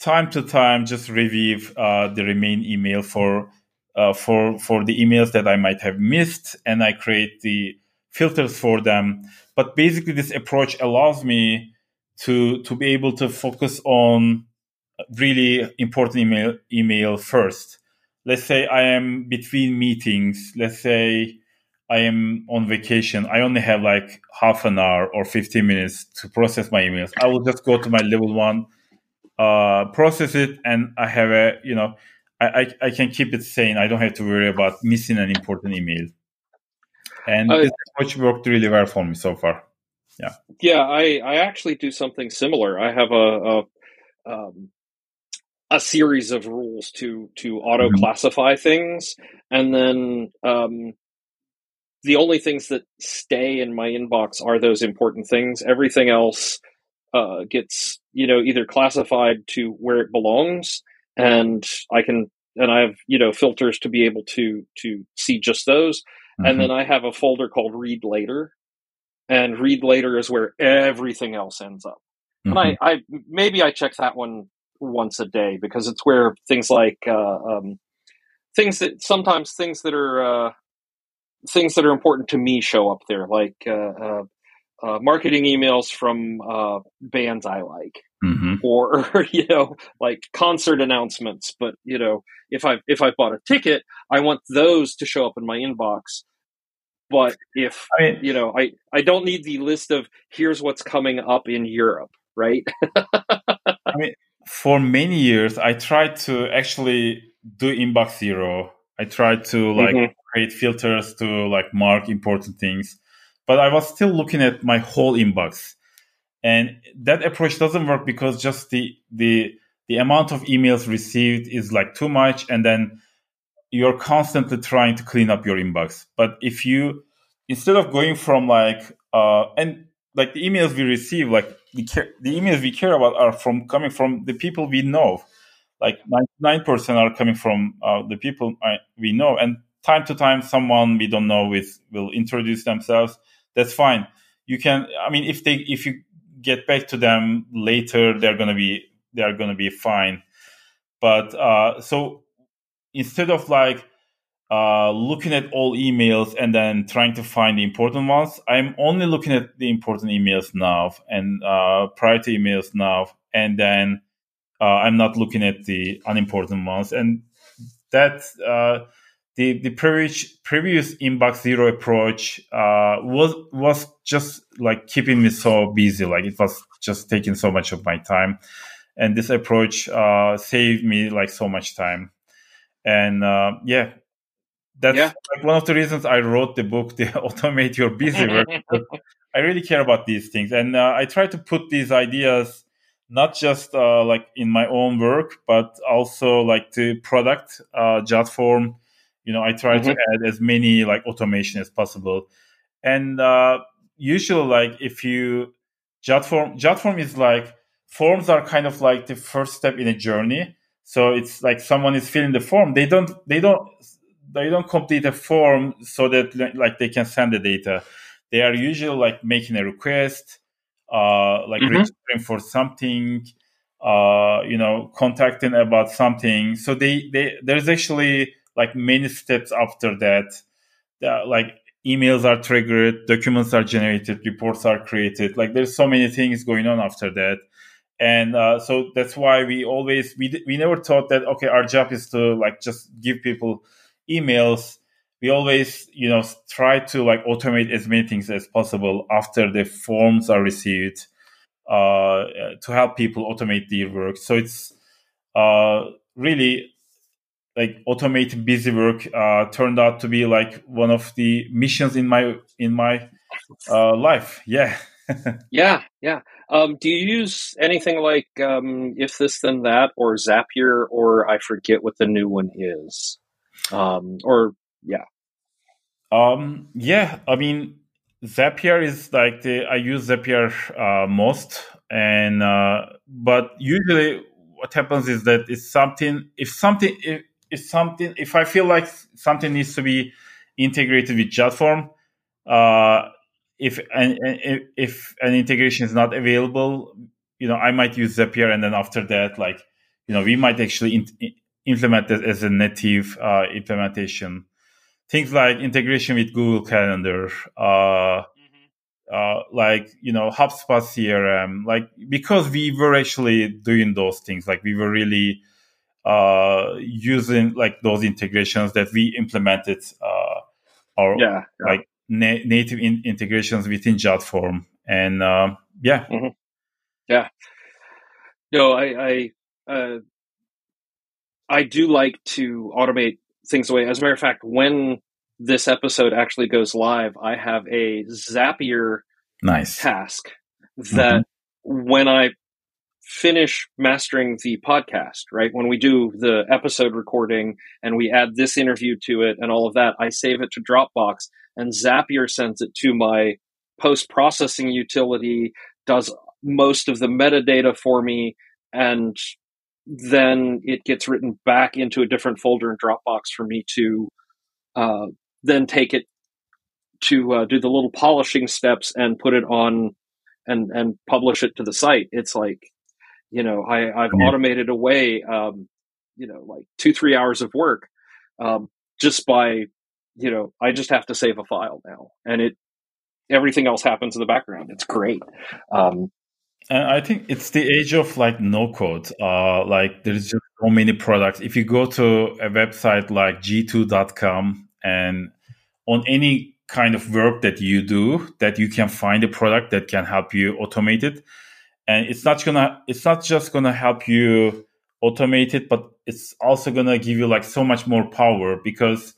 time to time just review uh, the remain email for uh, for for the emails that I might have missed, and I create the filters for them. But basically, this approach allows me to to be able to focus on really important email email first. Let's say I am between meetings. Let's say I am on vacation. I only have like half an hour or 15 minutes to process my emails. I will just go to my level one, uh, process it, and I have a, you know, I, I, I, can keep it sane. I don't have to worry about missing an important email. And uh, this approach worked really well for me so far yeah yeah i i actually do something similar i have a a, um, a series of rules to to auto classify things and then um, the only things that stay in my inbox are those important things everything else uh, gets you know either classified to where it belongs and i can and i have you know filters to be able to to see just those mm-hmm. and then i have a folder called read later and read later is where everything else ends up. Mm-hmm. And I, mm-hmm. I maybe I check that one once a day because it's where things like uh, um, things that sometimes things that are uh, things that are important to me show up there, like uh, uh, uh marketing emails from uh, bands I like, mm-hmm. or you know, like concert announcements. But you know, if I if I bought a ticket, I want those to show up in my inbox but if I mean, you know, I I don't need the list of here's what's coming up in Europe, right? I mean, for many years, I tried to actually do inbox zero. I tried to like mm-hmm. create filters to like mark important things, but I was still looking at my whole inbox, and that approach doesn't work because just the the the amount of emails received is like too much, and then you're constantly trying to clean up your inbox. But if you instead of going from like uh and like the emails we receive, like the care, the emails we care about are from coming from the people we know. Like ninety percent are coming from uh, the people I, we know, and time to time, someone we don't know with will introduce themselves. That's fine. You can. I mean, if they if you get back to them later, they're gonna be they are gonna be fine. But uh, so instead of like uh, looking at all emails and then trying to find the important ones, I'm only looking at the important emails now and uh, priority emails now, and then uh, I'm not looking at the unimportant ones. And that uh, the the previous previous inbox zero approach uh, was was just like keeping me so busy, like it was just taking so much of my time. And this approach saved me like so much time and yeah that's yeah. like one of the reasons i wrote the book the automate your busy work i really care about these things and uh, i try to put these ideas not just uh, like in my own work but also like the product uh, jotform you know i try mm-hmm. to add as many like automation as possible and uh, usually like if you jotform jotform is like forms are kind of like the first step in a journey so it's like someone is filling the form. They don't they don't they don't complete a form so that like they can send the data. They are usually like making a request, uh, like mm-hmm. registering for something, uh, you know, contacting about something. So they, they there's actually like many steps after that. Uh, like emails are triggered, documents are generated, reports are created. Like there's so many things going on after that. And uh, so that's why we always we we never thought that okay our job is to like just give people emails. We always you know try to like automate as many things as possible after the forms are received uh, to help people automate their work. So it's uh, really like automate busy work uh, turned out to be like one of the missions in my in my uh, life. Yeah. yeah, yeah. Um, do you use anything like um, if this then that or Zapier or I forget what the new one is? Um, or yeah. Um, yeah, I mean Zapier is like the I use Zapier uh, most, and uh, but usually what happens is that it's something if something if, if something if I feel like something needs to be integrated with JotForm, uh, if an, if an integration is not available, you know I might use Zapier, and then after that, like you know we might actually in, implement it as a native uh, implementation. Things like integration with Google Calendar, uh, uh, like you know HubSpot CRM, like because we were actually doing those things, like we were really uh, using like those integrations that we implemented, uh, our yeah, yeah. like na- native in- integrations within JotForm, and uh, yeah, mm-hmm. yeah. No, I I, uh, I do like to automate things away. As a matter of fact, when this episode actually goes live, I have a Zapier nice task that mm-hmm. when I finish mastering the podcast, right? When we do the episode recording and we add this interview to it and all of that, I save it to Dropbox and Zapier sends it to my post processing utility, does most of the metadata for me, and then it gets written back into a different folder in Dropbox for me to uh, then take it to uh, do the little polishing steps and put it on and and publish it to the site. It's like you know I I've yeah. automated away um, you know like two three hours of work um, just by you know I just have to save a file now and it everything else happens in the background. It's great. Um, and I think it's the age of like no code. Uh, like there's just so many products. If you go to a website like g2.com and on any kind of work that you do that you can find a product that can help you automate it and it's not gonna it's not just gonna help you automate it but it's also gonna give you like so much more power because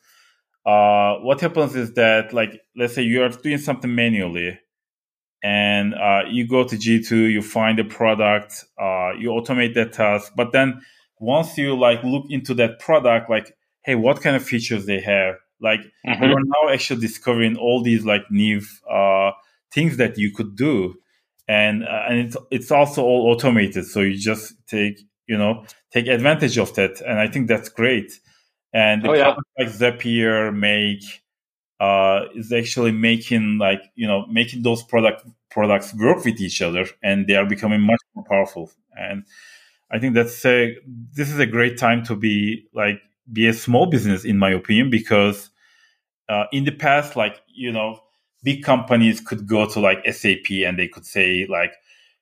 uh, what happens is that like let's say you are doing something manually and uh, you go to g2 you find a product uh, you automate that task but then once you like look into that product like hey what kind of features they have like mm-hmm. you're now actually discovering all these like new uh, things that you could do, and uh, and it's it's also all automated. So you just take you know take advantage of that, and I think that's great. And the oh, yeah. like Zapier make uh, is actually making like you know making those product products work with each other, and they are becoming much more powerful. And I think that's a this is a great time to be like be a small business in my opinion because uh, in the past like you know big companies could go to like sap and they could say like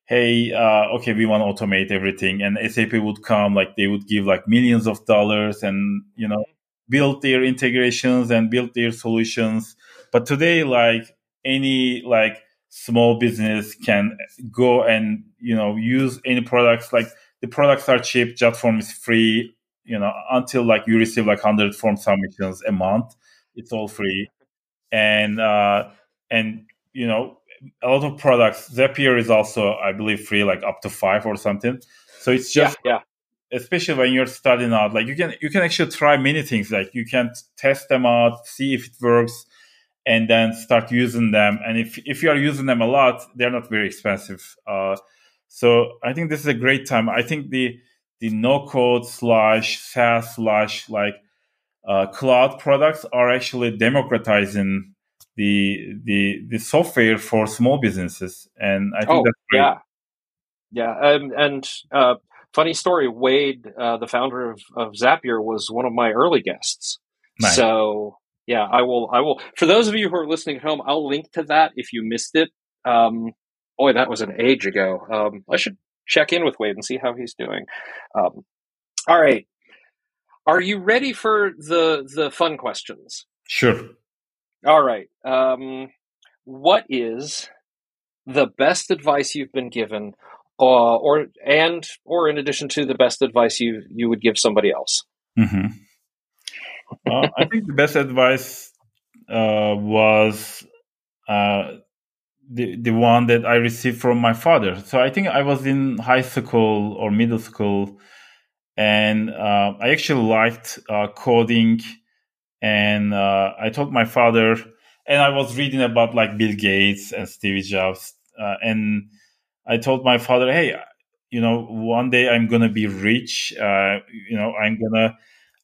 hey uh, okay we want to automate everything and sap would come like they would give like millions of dollars and you know build their integrations and build their solutions. But today like any like small business can go and you know use any products. Like the products are cheap JotForm is free you know until like you receive like 100 form submissions a month it's all free. And uh and you know a lot of products zapier is also i believe free like up to five or something. So it's just yeah, yeah. Especially when you're starting out like you can you can actually try many things like you can test them out see if it works and then start using them. And if if you are using them a lot they're not very expensive. Uh so i think this is a great time. I think the the no code slash SaaS slash like uh, cloud products are actually democratizing the the the software for small businesses, and I think oh, that's great. Yeah, yeah, um, and uh, funny story. Wade, uh, the founder of, of Zapier, was one of my early guests. Nice. So yeah, I will. I will. For those of you who are listening at home, I'll link to that if you missed it. Um, boy, that was an age ago. Um, I should check in with Wade and see how he's doing. Um, all right, are you ready for the the fun questions? Sure. All right. Um, what is the best advice you've been given, uh, or and or in addition to the best advice you you would give somebody else? Mm-hmm. uh, I think the best advice uh, was uh, the the one that I received from my father. So I think I was in high school or middle school, and uh, I actually liked uh, coding, and uh, I told my father, and I was reading about like Bill Gates and Steve Jobs, and I told my father, hey, you know, one day I'm gonna be rich. you know, I'm gonna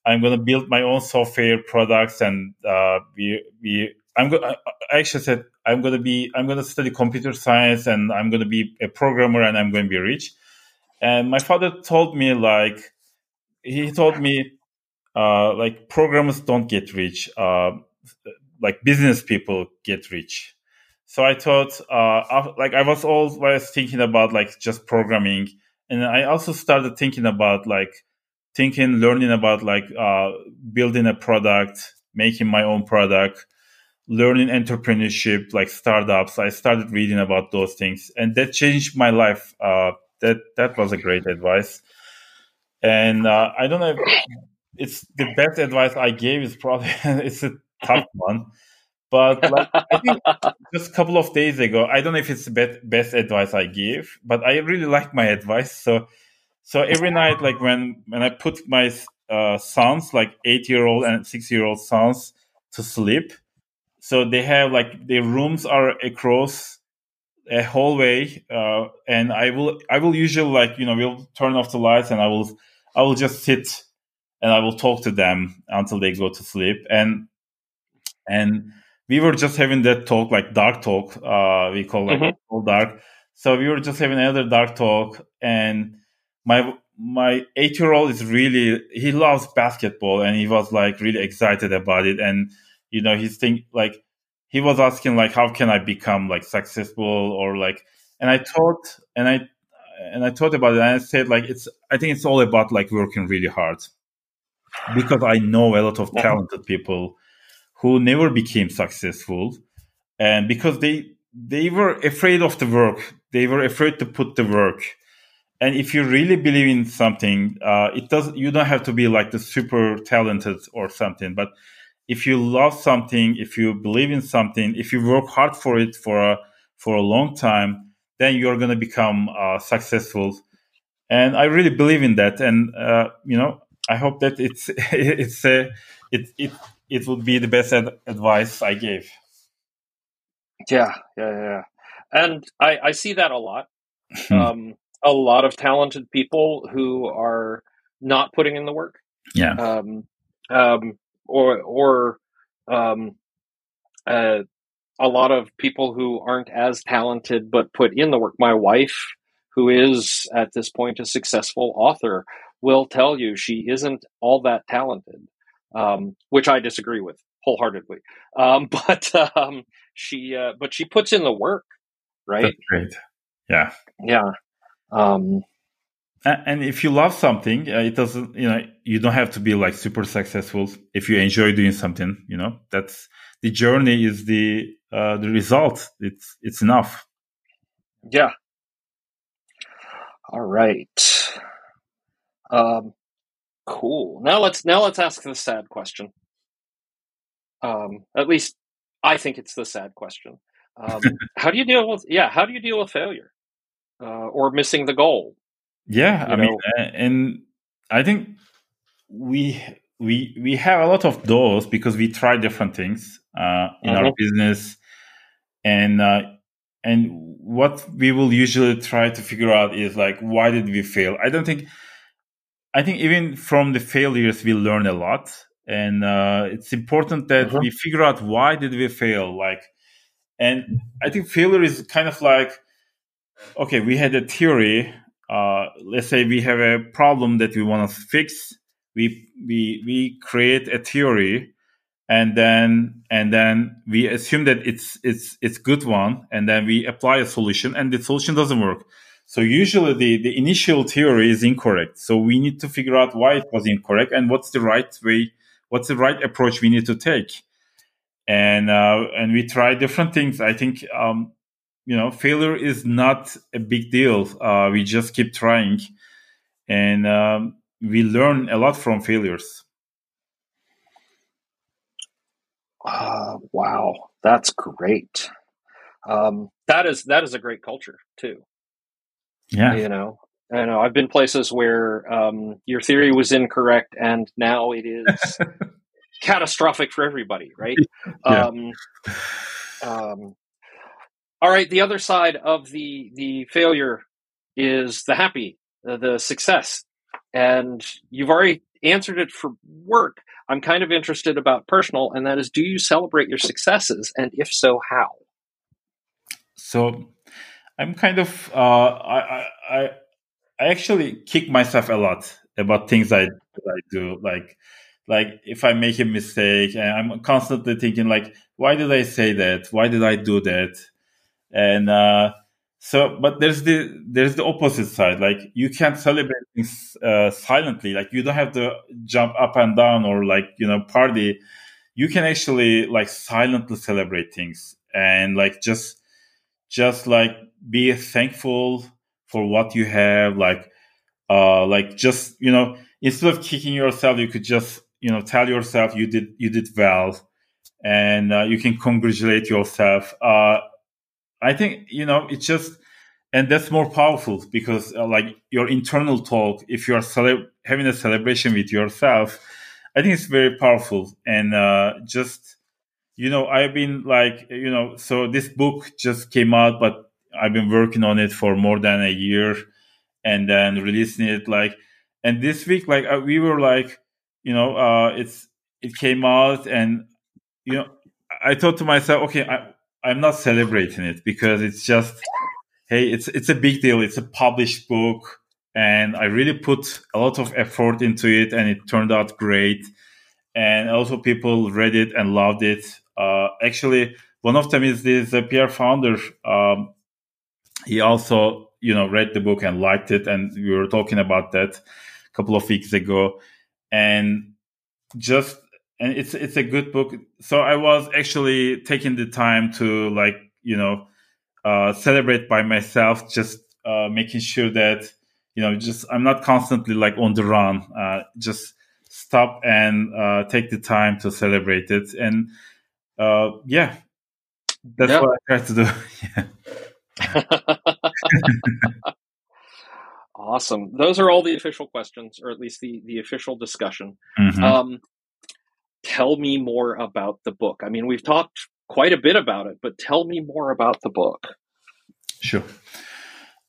I'm to build my own software products and uh, be, be I'm go- I actually said I'm to be I'm to study computer science and I'm to be a programmer and I'm to be rich. And my father told me like he told me uh, like programmers don't get rich, uh, like business people get rich. So I thought uh, like I was always thinking about like just programming, and I also started thinking about like thinking, learning about like uh, building a product, making my own product, learning entrepreneurship, like startups. I started reading about those things, and that changed my life. Uh, that that was a great advice, and uh, I don't know. If it's the best advice I gave. Is probably it's a tough one. But like, I think just a couple of days ago, I don't know if it's the best, best advice I give, but I really like my advice. So so every night, like when when I put my uh, sons, like eight year old and six year old sons, to sleep, so they have like their rooms are across a hallway, uh, and I will I will usually like you know we'll turn off the lights and I will I will just sit and I will talk to them until they go to sleep and and we were just having that talk like dark talk uh, we call like mm-hmm. all dark. So we were just having another dark talk and my my eight year old is really he loves basketball and he was like really excited about it. And you know he's think like he was asking like how can i become like successful or like and i thought and i and i thought about it and i said like it's i think it's all about like working really hard because i know a lot of talented people who never became successful. And because they they were afraid of the work. They were afraid to put the work. And if you really believe in something uh, it does you don't have to be like the super talented or something. But if you love something if you believe in something if you work hard for it for a for a long time then you're going to become uh, successful. And i really believe in that. And uh, you know i hope that it's it's a, it it it would be the best ad- advice i gave yeah yeah yeah and i i see that a lot um a lot of talented people who are not putting in the work. Yeah. Um, um, or or um, uh, a lot of people who aren't as talented but put in the work. My wife, who is at this point a successful author, will tell you she isn't all that talented, um, which I disagree with wholeheartedly. Um, but um, she uh, but she puts in the work, right? That's great. Yeah. Yeah. Um, and if you love something, uh, it doesn't, you know, you don't have to be like super successful. If you enjoy doing something, you know, that's the journey is the, uh, the result. It's, it's enough. Yeah. All right. Um, cool. Now let's, now let's ask the sad question. Um, at least I think it's the sad question. Um, how do you deal with, yeah, how do you deal with failure? uh, or missing the goal. Yeah, I know? mean, and I think we we we have a lot of those because we try different things uh, in mm-hmm. our business, and uh, and what we will usually try to figure out is like why did we fail? I don't think. I think even from the failures we learn a lot, and uh, it's important that mm-hmm. we figure out why did we fail. Like, and I think failure is kind of like okay, we had a theory. Uh, let's say we have a problem that we want to fix. We we we create a theory, and then and then we assume that it's it's it's good one and then we apply a solution and the solution doesn't work so usually the the initial theory is incorrect. So we need to figure out why it was incorrect and what's the right way what's the right approach we need to take. And uh, and we try different things. I think um, you know failure is not a big deal. Uh, we just keep trying. And um, we learn a lot from failures. Uh, wow, that's great. Um, that is that is a great culture too. Yeah, you know, I know I've been places where um, your theory was incorrect, and now it is catastrophic for everybody, right? Yeah. Um, um, all right, the other side of the the failure is the happy, the, the success, and you've already answered it for work. I'm kind of interested about personal, and that is do you celebrate your successes? And if so, how? So I'm kind of, uh, I, I, I actually kick myself a lot about things I, I do. Like, like if I make a mistake and I'm constantly thinking like, why did I say that? Why did I do that? And, uh, so, but there's the there's the opposite side. Like you can't celebrate things uh, silently. Like you don't have to jump up and down or like you know party. You can actually like silently celebrate things and like just just like be thankful for what you have. Like uh like just you know instead of kicking yourself, you could just you know tell yourself you did you did well, and uh, you can congratulate yourself. Uh, I think you know it's just, and that's more powerful because uh, like your internal talk, if you are cele- having a celebration with yourself, I think it's very powerful and uh, just you know I've been like you know so this book just came out, but I've been working on it for more than a year, and then releasing it like, and this week like uh, we were like, you know, uh, it's it came out and you know I thought to myself, okay, I, I'm not celebrating it because it's just, hey, it's it's a big deal. It's a published book, and I really put a lot of effort into it, and it turned out great. And also, people read it and loved it. Uh, actually, one of them is this uh, PR founder. Um, he also, you know, read the book and liked it, and we were talking about that a couple of weeks ago. And just and it's it's a good book. So I was actually taking the time to like you know uh, celebrate by myself, just uh, making sure that you know just I'm not constantly like on the run. Uh, just stop and uh, take the time to celebrate it, and uh, yeah, that's yep. what I try to do. awesome. Those are all the official questions, or at least the the official discussion. Mm-hmm. Um, tell me more about the book. I mean, we've talked quite a bit about it, but tell me more about the book. Sure.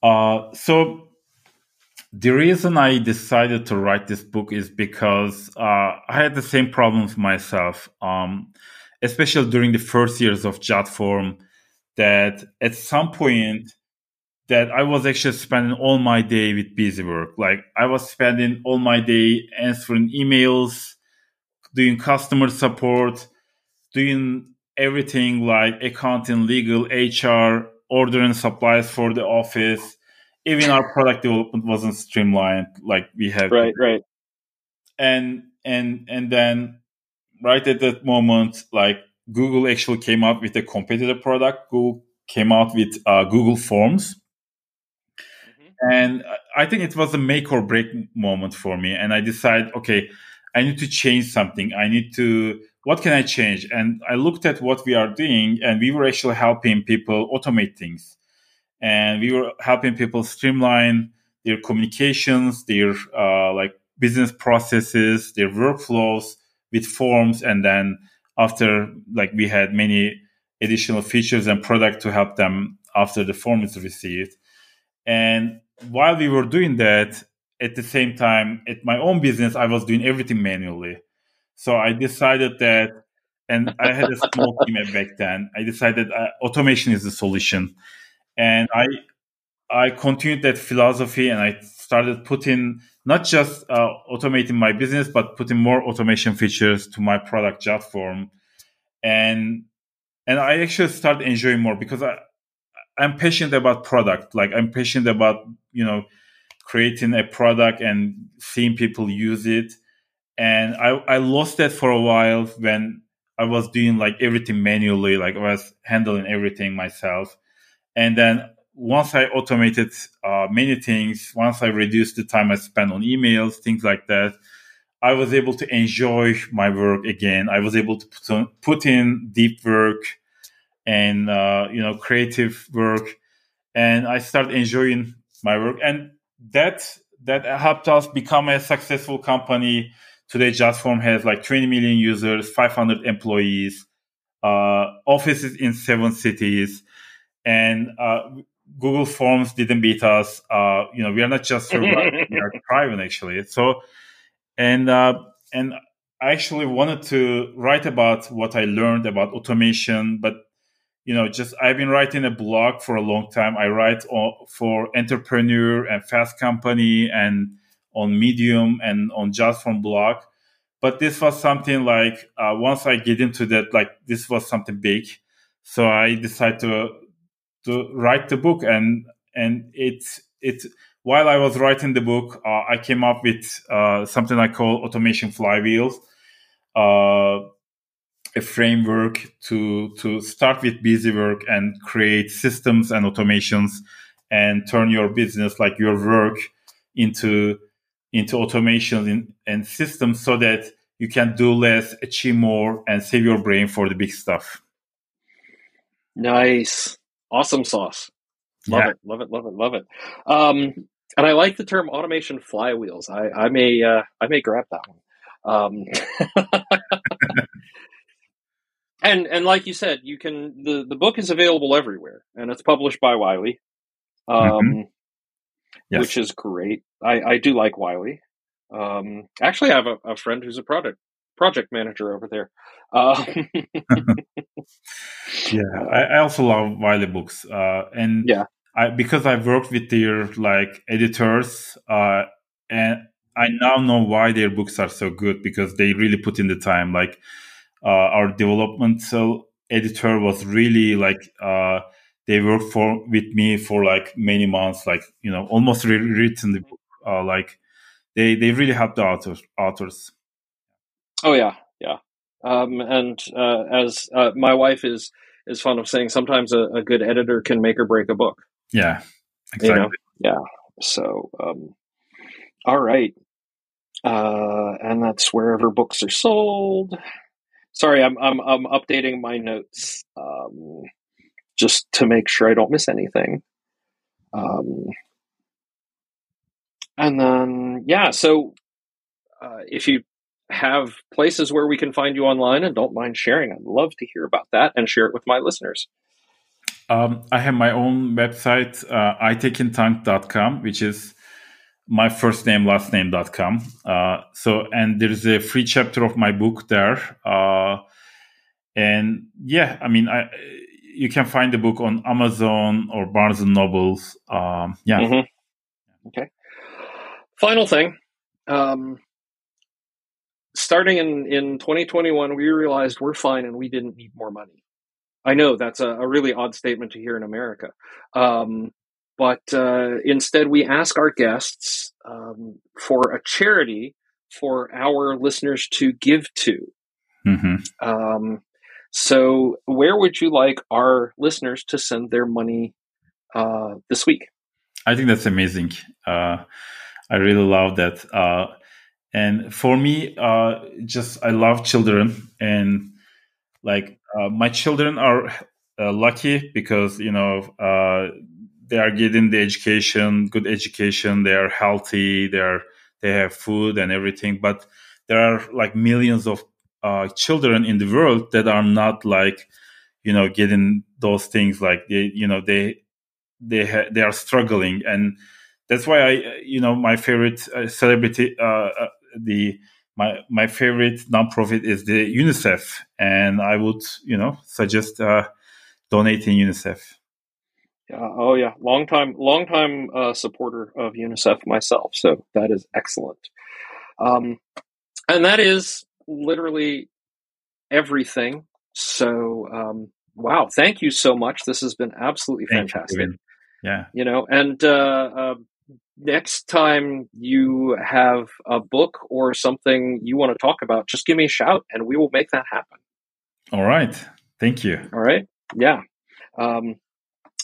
Uh, so the reason I decided to write this book is because uh, I had the same problems myself, um, especially during the first years of JotForm. That at some point, that I was actually spending all my day with busy work. Like I was spending all my day answering emails, doing customer support, doing everything like accounting, legal, HR, ordering supplies for the office. Even our product development wasn't streamlined like we have. Right, right. And and and then right at that moment, like Google actually came out with a competitor product. Google came out with uh, Google Forms. Mm-hmm. And I think it was a make or break moment for me. And I decided, okay, I need to change something. I need to, what can I change? And I looked at what we are doing and we were actually helping people automate things. And we were helping people streamline their communications, their uh, like business processes, their workflows with forms. And then after like we had many additional features and product to help them after the form is received. And while we were doing that, at the same time, at my own business, I was doing everything manually. So I decided that, and I had a small team back then. I decided uh, automation is the solution, and I I continued that philosophy, and I started putting not just uh, automating my business, but putting more automation features to my product JotForm. And and I actually started enjoying more because I I'm passionate about product. Like I'm passionate about you know creating a product and seeing people use it. And I I lost that for a while when I was doing like everything manually, like I was handling everything myself. And then once I automated uh, many things, once I reduced the time I spent on emails, things like that, I was able to enjoy my work again. I was able to put, on, put in deep work and uh, you know creative work, and I started enjoying my work, and that that helped us become a successful company. Today, JotForm has like 20 million users, 500 employees, uh, offices in seven cities, and uh, Google Forms didn't beat us. Uh, you know, we are not just surviving; we are thriving actually. So, and uh, and I actually wanted to write about what I learned about automation, but you know, just I've been writing a blog for a long time. I write for Entrepreneur and Fast Company and on Medium and on JotForm blog. But this was something like uh, once I get into that, like this was something big. So I decided to to write the book and and it's it while I was writing the book, uh, I came up with uh, something I call automation flywheels, uh, a framework to to start with busy work and create systems and automations and turn your business like your work into into automations in, and systems so that you can do less, achieve more, and save your brain for the big stuff. Nice awesome sauce. Love yeah. it, love it, love it, love it. Um, and I like the term automation flywheels. I, I may uh, I may grab that one. Um, and and like you said, you can the the book is available everywhere, and it's published by Wiley, um, mm-hmm. yes. which is great. I, I do like Wiley. Um, actually, I have a, a friend who's a product project manager over there. Uh, yeah, I, I, also love Wiley books, uh, and yeah, I, because I've worked with their like editors, uh, and I now know why their books are so good because they really put in the time. Like uh, our developmental editor was really like uh, they worked for with me for like many months, like you know, almost rewritten the book. Uh, like they they really helped the authors. authors. Oh yeah, yeah. Um, and uh, as uh, my wife is is fond of saying, sometimes a, a, good editor can make or break a book. Yeah, exactly. You know? Yeah. So, um, all right. Uh, and that's wherever books are sold. Sorry, I'm I'm I'm updating my notes um, just to make sure I don't miss anything. Um, and then yeah, so uh, if you have places where we can find you online and don't mind sharing, I'd love to hear about that and share it with my listeners. Um, I have my own website, uh, aytekintank.com, which is my first name, last name.com. Uh, so, and there's a free chapter of my book there. Uh, and yeah, I mean, I, you can find the book on Amazon or Barnes and Nobles. Um, yeah. Mm-hmm. Okay. Final thing. Um, starting in, in 2021, we realized we're fine and we didn't need more money. I know that's a, a really odd statement to hear in America. Um, but uh, instead, we ask our guests um, for a charity for our listeners to give to. Mm-hmm. Um, so, where would you like our listeners to send their money uh, this week? I think that's amazing. Uh, I really love that. Uh, and for me uh, just i love children and like uh, my children are uh, lucky because you know uh, they are getting the education good education. They are healthy. They are they have food and everything. But there are like millions of uh, children in the world that are not like you know getting those things. Like they you know they they ha- they are struggling. And that's why I, you know, my favorite uh, celebrity uh, the my my favorite nonprofit is the UNICEF, and I would you know suggest uh, donating UNICEF. Yeah oh yeah, long time, long time uh, supporter of UNICEF myself. So that is excellent. Um, and that is literally everything. So um, wow, thank you so much. This has been absolutely fantastic. You, yeah, you know, and uh, uh, next time you have a book or something you want to talk about, just give me a shout, and we will make that happen. All right. Thank you. All right. Yeah. Um,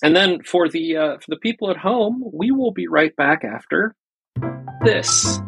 and then for the uh, for the people at home, we will be right back after this.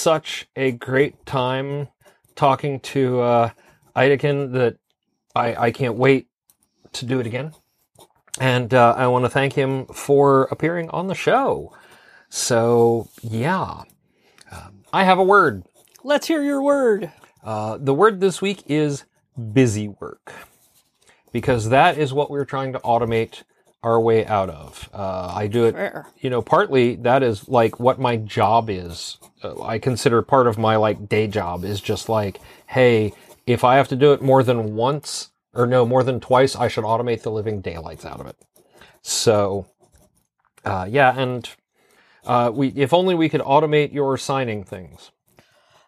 Such a great time talking to uh, Aytekin that I, I can't wait to do it again. And uh, I want to thank him for appearing on the show. So, yeah. Um, I have a word. Let's hear your word. Uh, the word this week is busy work. Because that is what we're trying to automate our way out of. Uh, I do it, Fair. you know, partly that is like what my job is. Uh, I consider part of my like day job is just like, hey, if I have to do it more than once or no, more than twice, I should automate the living daylights out of it. So, uh, yeah, and uh, we if only we could automate your signing things.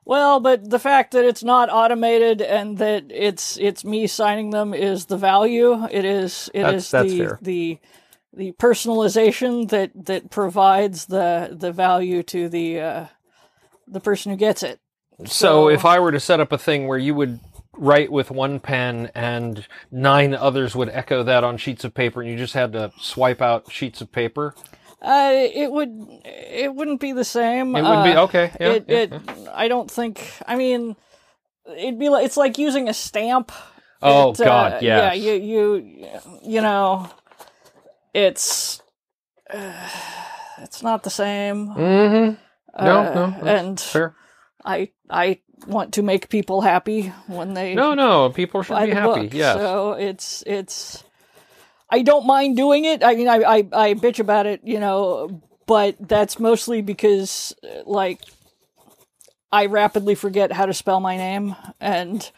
Well, but the fact that it's not automated and that it's it's me signing them is the value. It is it that's, is that's the fair. the the personalization that that provides the the value to the uh, the person who gets it. So, so if I were to set up a thing where you would write with one pen and nine others would echo that on sheets of paper and you just had to swipe out sheets of paper uh, it would. It wouldn't be the same. It would uh, be okay. Yeah, it. Yeah, it yeah. I don't think. I mean, it'd be like it's like using a stamp. Oh it, God, uh, yes. yeah. You you you know, it's uh, it's not the same. Mm-hmm. No, uh, no, and fair. I I want to make people happy when they. No, no, people should be happy. Yes. So it's it's I don't mind doing it. I mean, I, I, I bitch about it, you know, but that's mostly because, like, I rapidly forget how to spell my name. And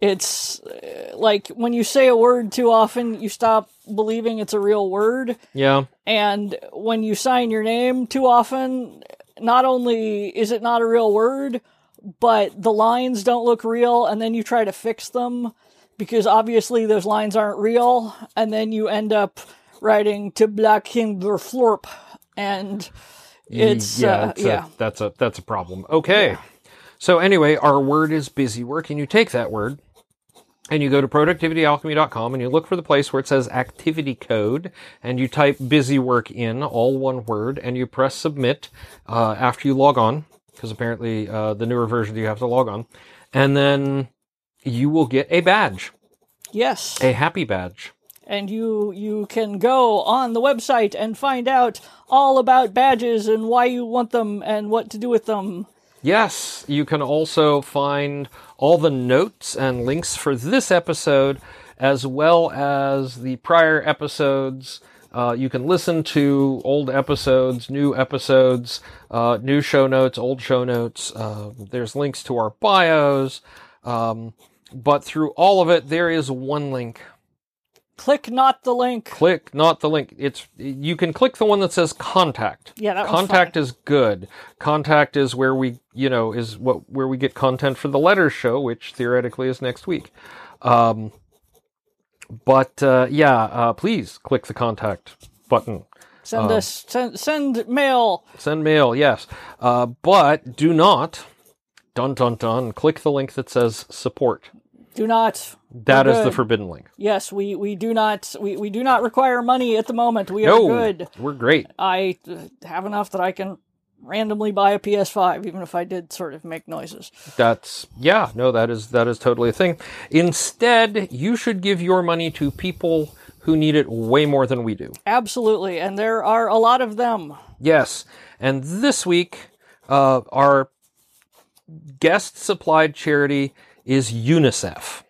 it's uh, like when you say a word too often, you stop believing it's a real word. Yeah. And when you sign your name too often, not only is it not a real word, but the lines don't look real, and then you try to fix them because obviously those lines aren't real, and then you end up writing to Black Florp, and it's yeah, uh, yeah. A, that's a that's a problem. Okay, yeah. so anyway, our word is busy work, and you take that word and you go to productivityalchemy.com and you look for the place where it says activity code and you type busy work in all one word and you press submit uh, after you log on because apparently uh, the newer version you have to log on and then you will get a badge. Yes. A happy badge. And you you can go on the website and find out all about badges and why you want them and what to do with them. Yes, you can also find all the notes and links for this episode as well as the prior episodes. Uh, you can listen to old episodes, new episodes, uh, new show notes, old show notes. Uh, there's links to our bios. Um, but through all of it, there is one link. Click not the link. Click not the link. It's you can click the one that says contact. Yeah, that contact is good. Contact is where we, you know, is what where we get content for the letters show, which theoretically is next week. Um, but uh, yeah, uh, please click the contact button. Send uh, us send send mail. Send mail, yes. Uh, but do not dun dun dun click the link that says support Do not. That is the forbidden link. Yes, we, we do not we, we do not require money at the moment. We No, are good. we're great. I have enough that I can randomly buy a PS5, even if I did sort of make noises. That's yeah, no, that is that is totally a thing. Instead, you should give your money to people who need it way more than we do. Absolutely, and there are a lot of them. Yes, and this week, uh, our guest supplied charity is UNICEF.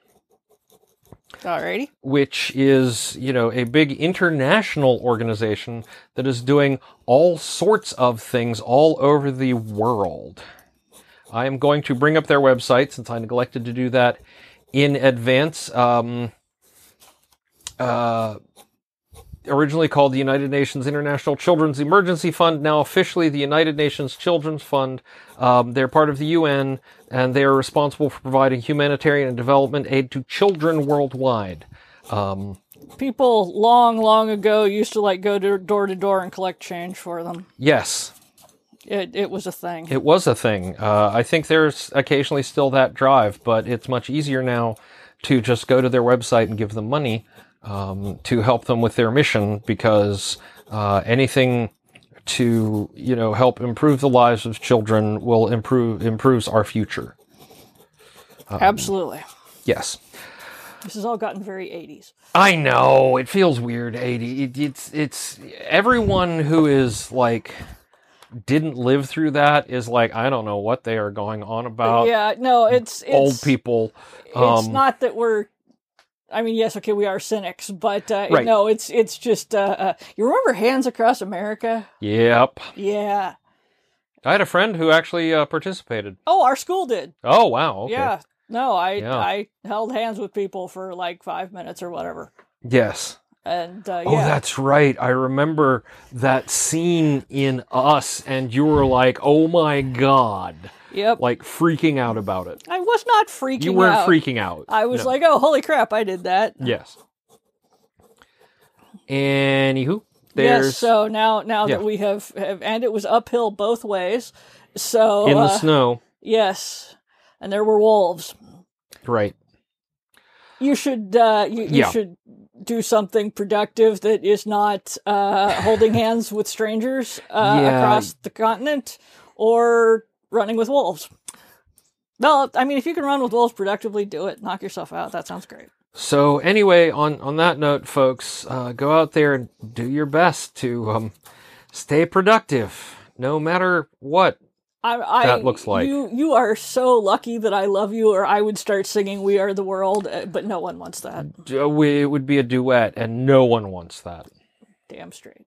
Alrighty. which is, you know, a big international organization that is doing all sorts of things all over the world. I am going to bring up their website since I neglected to do that in advance. Um, uh, originally called the United Nations International Children's Emergency Fund, now officially the United Nations Children's Fund. Um, they're part of the UN, and they are responsible for providing humanitarian and development aid to children worldwide. Um, People long, long ago used to like go to door to door and collect change for them. yes, It it was a thing. it was a thing. Uh, I think there's occasionally still that drive, but it's much easier now to just go to their website and give them money um, to help them with their mission because uh, anything to you know help improve the lives of children will improve improves our future. Absolutely. Yes. This has all gotten very 80s. I know it feels weird. Eighty. It, it's it's everyone who is like didn't live through that is like I don't know what they are going on about. yeah, no, it's, it's old people. It's Um, not that we're. I mean, yes, okay, we are cynics, but uh, Right. no, it's it's just. Uh, uh, you remember Hands Across America? Yep. Yeah. I had a friend who actually uh, participated. Oh, our school did. Oh wow. Okay. Yeah. No, I Yeah. I held hands with people for like five minutes or whatever, Yes. and uh, Oh, that's right. I remember that scene in Us, and you were like, "Oh my god!" Yep. Like freaking out about it. I was not freaking. Out. You weren't out. freaking out. I was No. like, oh, holy crap, I did that. Yes. Anywho, there's Yes. So now, now Yeah. that we have, have, and it was uphill both ways. So in the uh, snow. yes, and there were wolves. Right. You should, uh, you, you Yeah. should do something productive that is not uh, holding hands with strangers uh, Yeah. across the continent or running with wolves. No, I mean, if you can run with wolves productively, do it. Knock yourself out. That sounds great. So anyway, on on that note, folks, uh, go out there and do your best to um, stay productive, no matter what. I, I, That looks like- you. You are so lucky that I love you, or I would start singing "We Are the World," uh, but no one wants that. Uh, we- It would be a duet, and no one wants that. Damn straight.